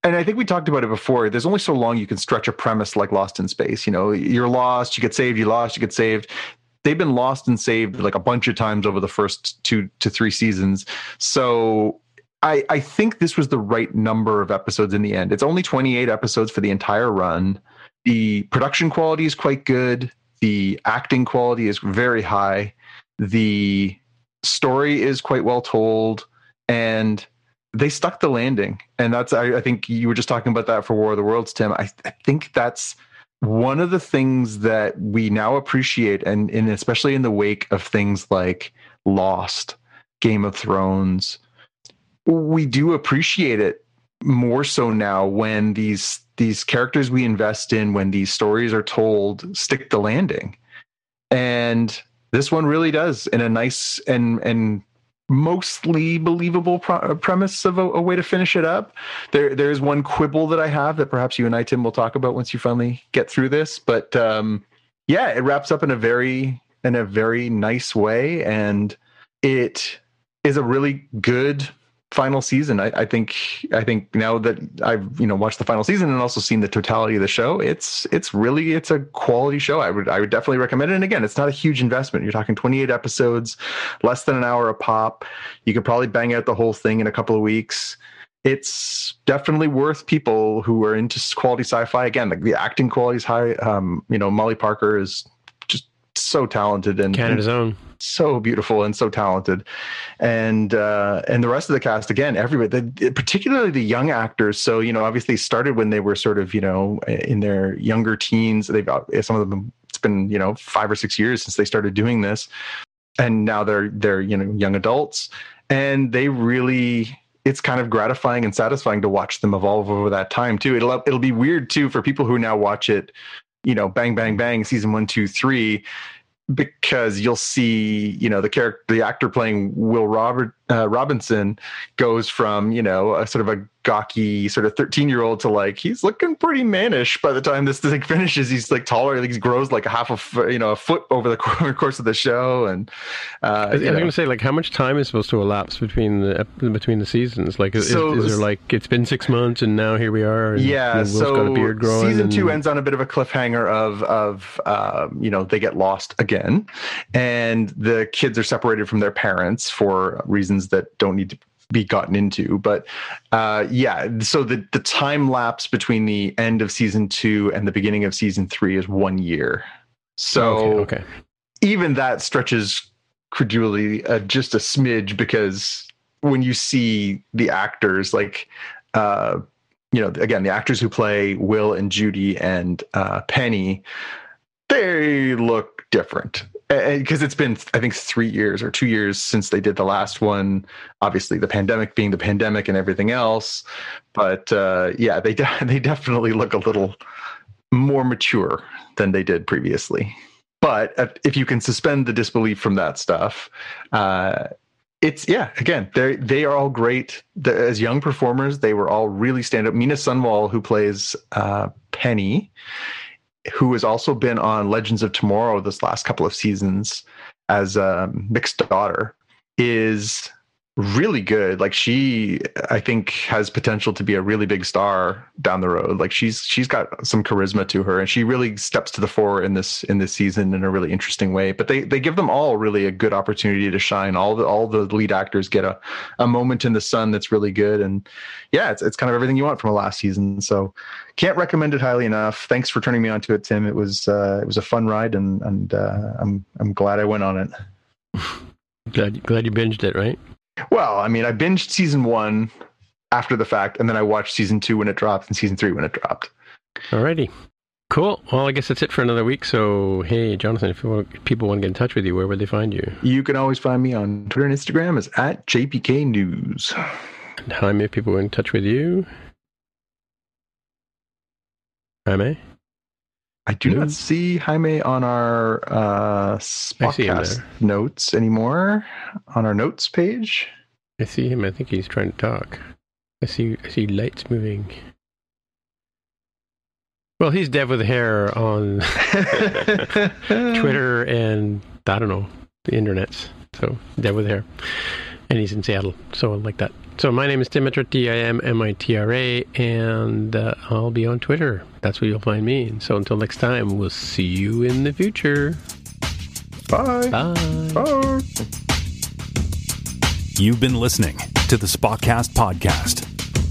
and I think we talked about it before. There's only so long you can stretch a premise like Lost in Space. You know, you're lost, you get saved, you lost, you get saved. They've been lost and saved like a bunch of times over the first two to three seasons. So I, I think this was the right number of episodes in the end. It's only 28 episodes for the entire run. The production quality is quite good. The acting quality is very high. The story is quite well told. And they stuck the landing. And that's I, I, think you were just talking about that for war of the worlds tim. I, I, think that's one of the things that we now appreciate and, and especially in the wake of things like lost game of thrones we do appreciate it more so now when these these characters we invest in when these stories are told stick the landing. And this one really does in a nice and and mostly believable pro- uh, premise of a, a, way to finish it up. There, there is one quibble that I have that perhaps you and I, Tim, will talk about once you finally get through this. But um, yeah, it wraps up in a very, in a very nice way, and it is a really good final season. I, I, think I think now that I've you know watched the final season and also seen the totality of the show, it's it's really it's a quality show. I would I would definitely recommend it. And again, it's not a huge investment. You're talking 28 episodes, less than an hour a pop. You could probably bang out the whole thing in a couple of weeks. It's definitely worth people who are into quality sci-fi. Again, the, the acting quality is high. Um, you know, Molly Parker is so talented and Canada's own. so beautiful and so talented. And uh and the rest of the cast again everybody the, particularly the young actors. So you know obviously started when they were sort of you know in their younger teens. They've some of them it's been you know five or six years since they started doing this. And now they're they're you know young adults. And they really it's kind of gratifying and satisfying to watch them evolve over that time too. It'll it'll be weird too for people who now watch it you know bang bang bang season one two three because you'll see, you know, the character, the actor playing Will Robert uh, Robinson goes from, you know, a sort of a gawky sort of 13 year old to like, he's looking pretty mannish by the time this [laughs] thing finishes. He's like taller, he grows like a half of, you know, a foot over [laughs] the course of the show. And uh, I was going to say, like, how much time is supposed to elapse between the between the seasons? Like, is, so, is, is there like it's been six months and now here we are? And, yeah, you know, so got a beard growing season and... two ends on a bit of a cliffhanger of of um, you know they get lost again, and the kids are separated from their parents for reasons that don't need to be gotten into. But uh, yeah, so the the time lapse between the end of season two and the beginning of season three is one year. So okay, okay. even that stretches credulity uh, just a smidge because when you see the actors like uh you know again the actors who play will and judy and uh penny they look different because it's been i think three years or two years since they did the last one obviously the pandemic being the pandemic and everything else but uh, yeah they de- [laughs] they definitely look a little more mature than they did previously. But if you can suspend the disbelief from that stuff uh, it's yeah again they they are all great. As young performers they were all really stand up Mina Sundwall who plays uh, penny who has also been on Legends of Tomorrow this last couple of seasons as a mixed daughter, is really good. Like she, I think, has potential to be a really big star down the road. Like she's she's got some charisma to her, and she really steps to the fore in this in this season in a really interesting way. But they they give them all really a good opportunity to shine. All the all the lead actors get a a moment in the sun that's really good, and yeah, it's it's kind of everything you want from a last season. So can't recommend it highly enough. Thanks for turning me on to it, Tim. It was uh, it was a fun ride, and and uh, I'm I'm glad I went on it. [laughs] Glad glad you binged it, right? Well, I mean, I binged season one after the fact, and then I watched season two when it dropped and season three when it dropped. Alrighty. Cool. Well, I guess that's it for another week. So, hey, Jonathan, if want, people want to get in touch with you, where would they find you? You can always find me on Twitter and Instagram as at JPK News. And Jaime, if people want in touch with you? Jaime? I do not see Jaime on our uh, podcast notes anymore. On our notes page, I see him. I think he's trying to talk. I see. I see lights moving. Well, he's dead with hair on [laughs] Twitter and I don't know the internets. So dead with hair, and he's in Seattle. So like that. So my name is Timitra, T-I-M-M-I-T-R-A, and uh, I'll be on Twitter. That's where you'll find me. And so until next time, we'll see you in the future. Bye. Bye. Bye. You've been listening to the Spotcast podcast.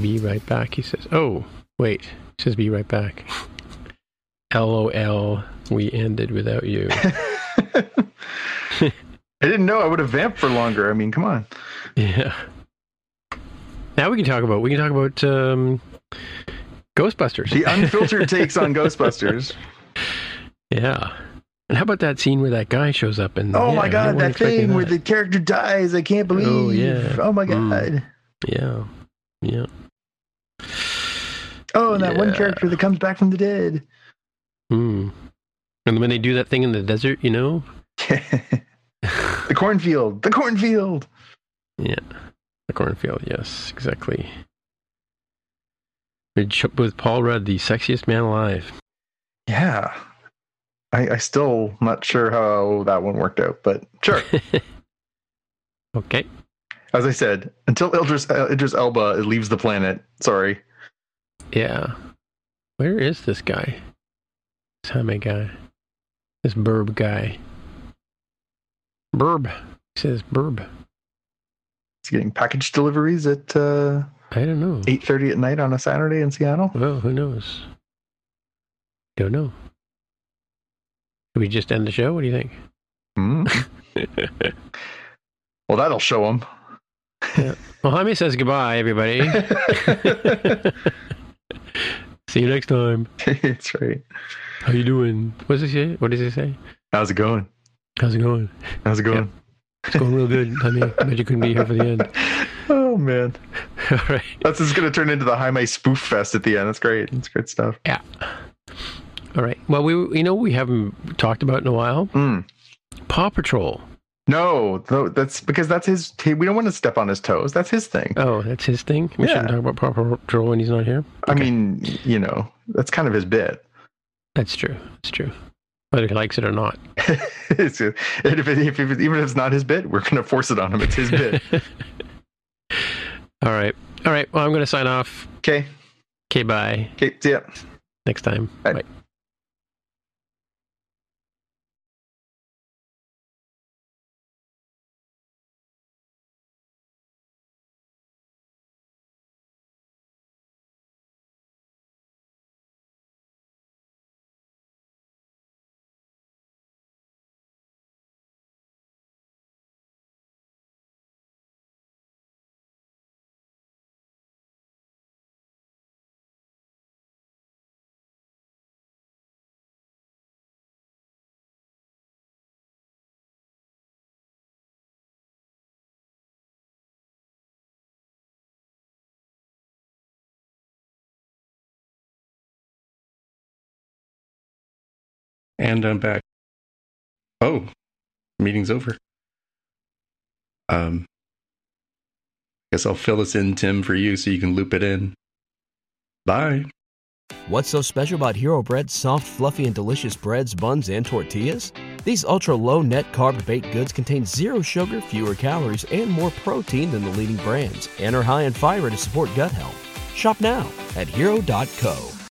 Be right back, he says. Oh, wait. He says, be right back. LOL, we ended without you. [laughs] [laughs] I didn't know I would have vamped for longer. I mean, come on. Yeah. Now we can talk about we can talk about um, Ghostbusters. The unfiltered [laughs] takes on Ghostbusters. yeah. And how about that scene where that guy shows up and Oh yeah, my god, that thing where the character dies. I can't believe. Oh, yeah. Oh my god. Mm. yeah yeah Oh, and that one character that comes back from the dead. Hmm. And when they do that thing in the desert, you know, [laughs] the cornfield. The cornfield. yeah, the cornfield. Yes, exactly. With Paul Rudd, the sexiest man alive. Yeah. I, I still not sure how that one worked out, but sure. [laughs] Okay. As I said, until Idris, uh, Idris Elba leaves the planet, sorry. Yeah. Where is this guy? This Jaime guy. This Burb guy. Burb. He says Burb. He's getting package deliveries at uh, I don't know. 8.30 at night on a Saturday in Seattle. Well, who knows? Don't know. Should we just end the show? What do you think? Hmm. [laughs] well, that'll show him. Well, Jaime says goodbye, everybody. [laughs] [laughs] See you next time. That's right. How you doing? What does he say? What does he say? How's it going? How's it going? How's it going? It's going real good, Jaime. Bet you couldn't be here for the end. Oh man, All right. that's just gonna turn into the Jaime spoof fest at the end. That's great. That's great stuff. Yeah. All right. Well, we you know we haven't talked about in a while. Mm. Paw Patrol. No, no, that's because that's his. We don't want to step on his toes. That's his thing. Oh, that's his thing. We Yeah. shouldn't talk about Paw Patrol when he's not here. I mean, you know, that's kind of his bit. That's true. That's true. Whether he likes it or not. [laughs] If, it, if, it, even if it's not his bit, we're gonna force it on him. It's his bit. [laughs] All right. All right. Well, I'm going to sign off. Okay. Okay. Bye. Okay. See ya. Next time. Bye. Bye. And I'm back. Oh, meeting's over. Um, guess I'll fill this in, Tim, for you so you can loop it in. Bye. What's so special about Hero Bread's soft, fluffy, and delicious breads, buns, and tortillas? These ultra low net carb baked goods contain zero sugar, fewer calories, and more protein than the leading brands, and are high in fiber to support gut health. Shop now at hero.co.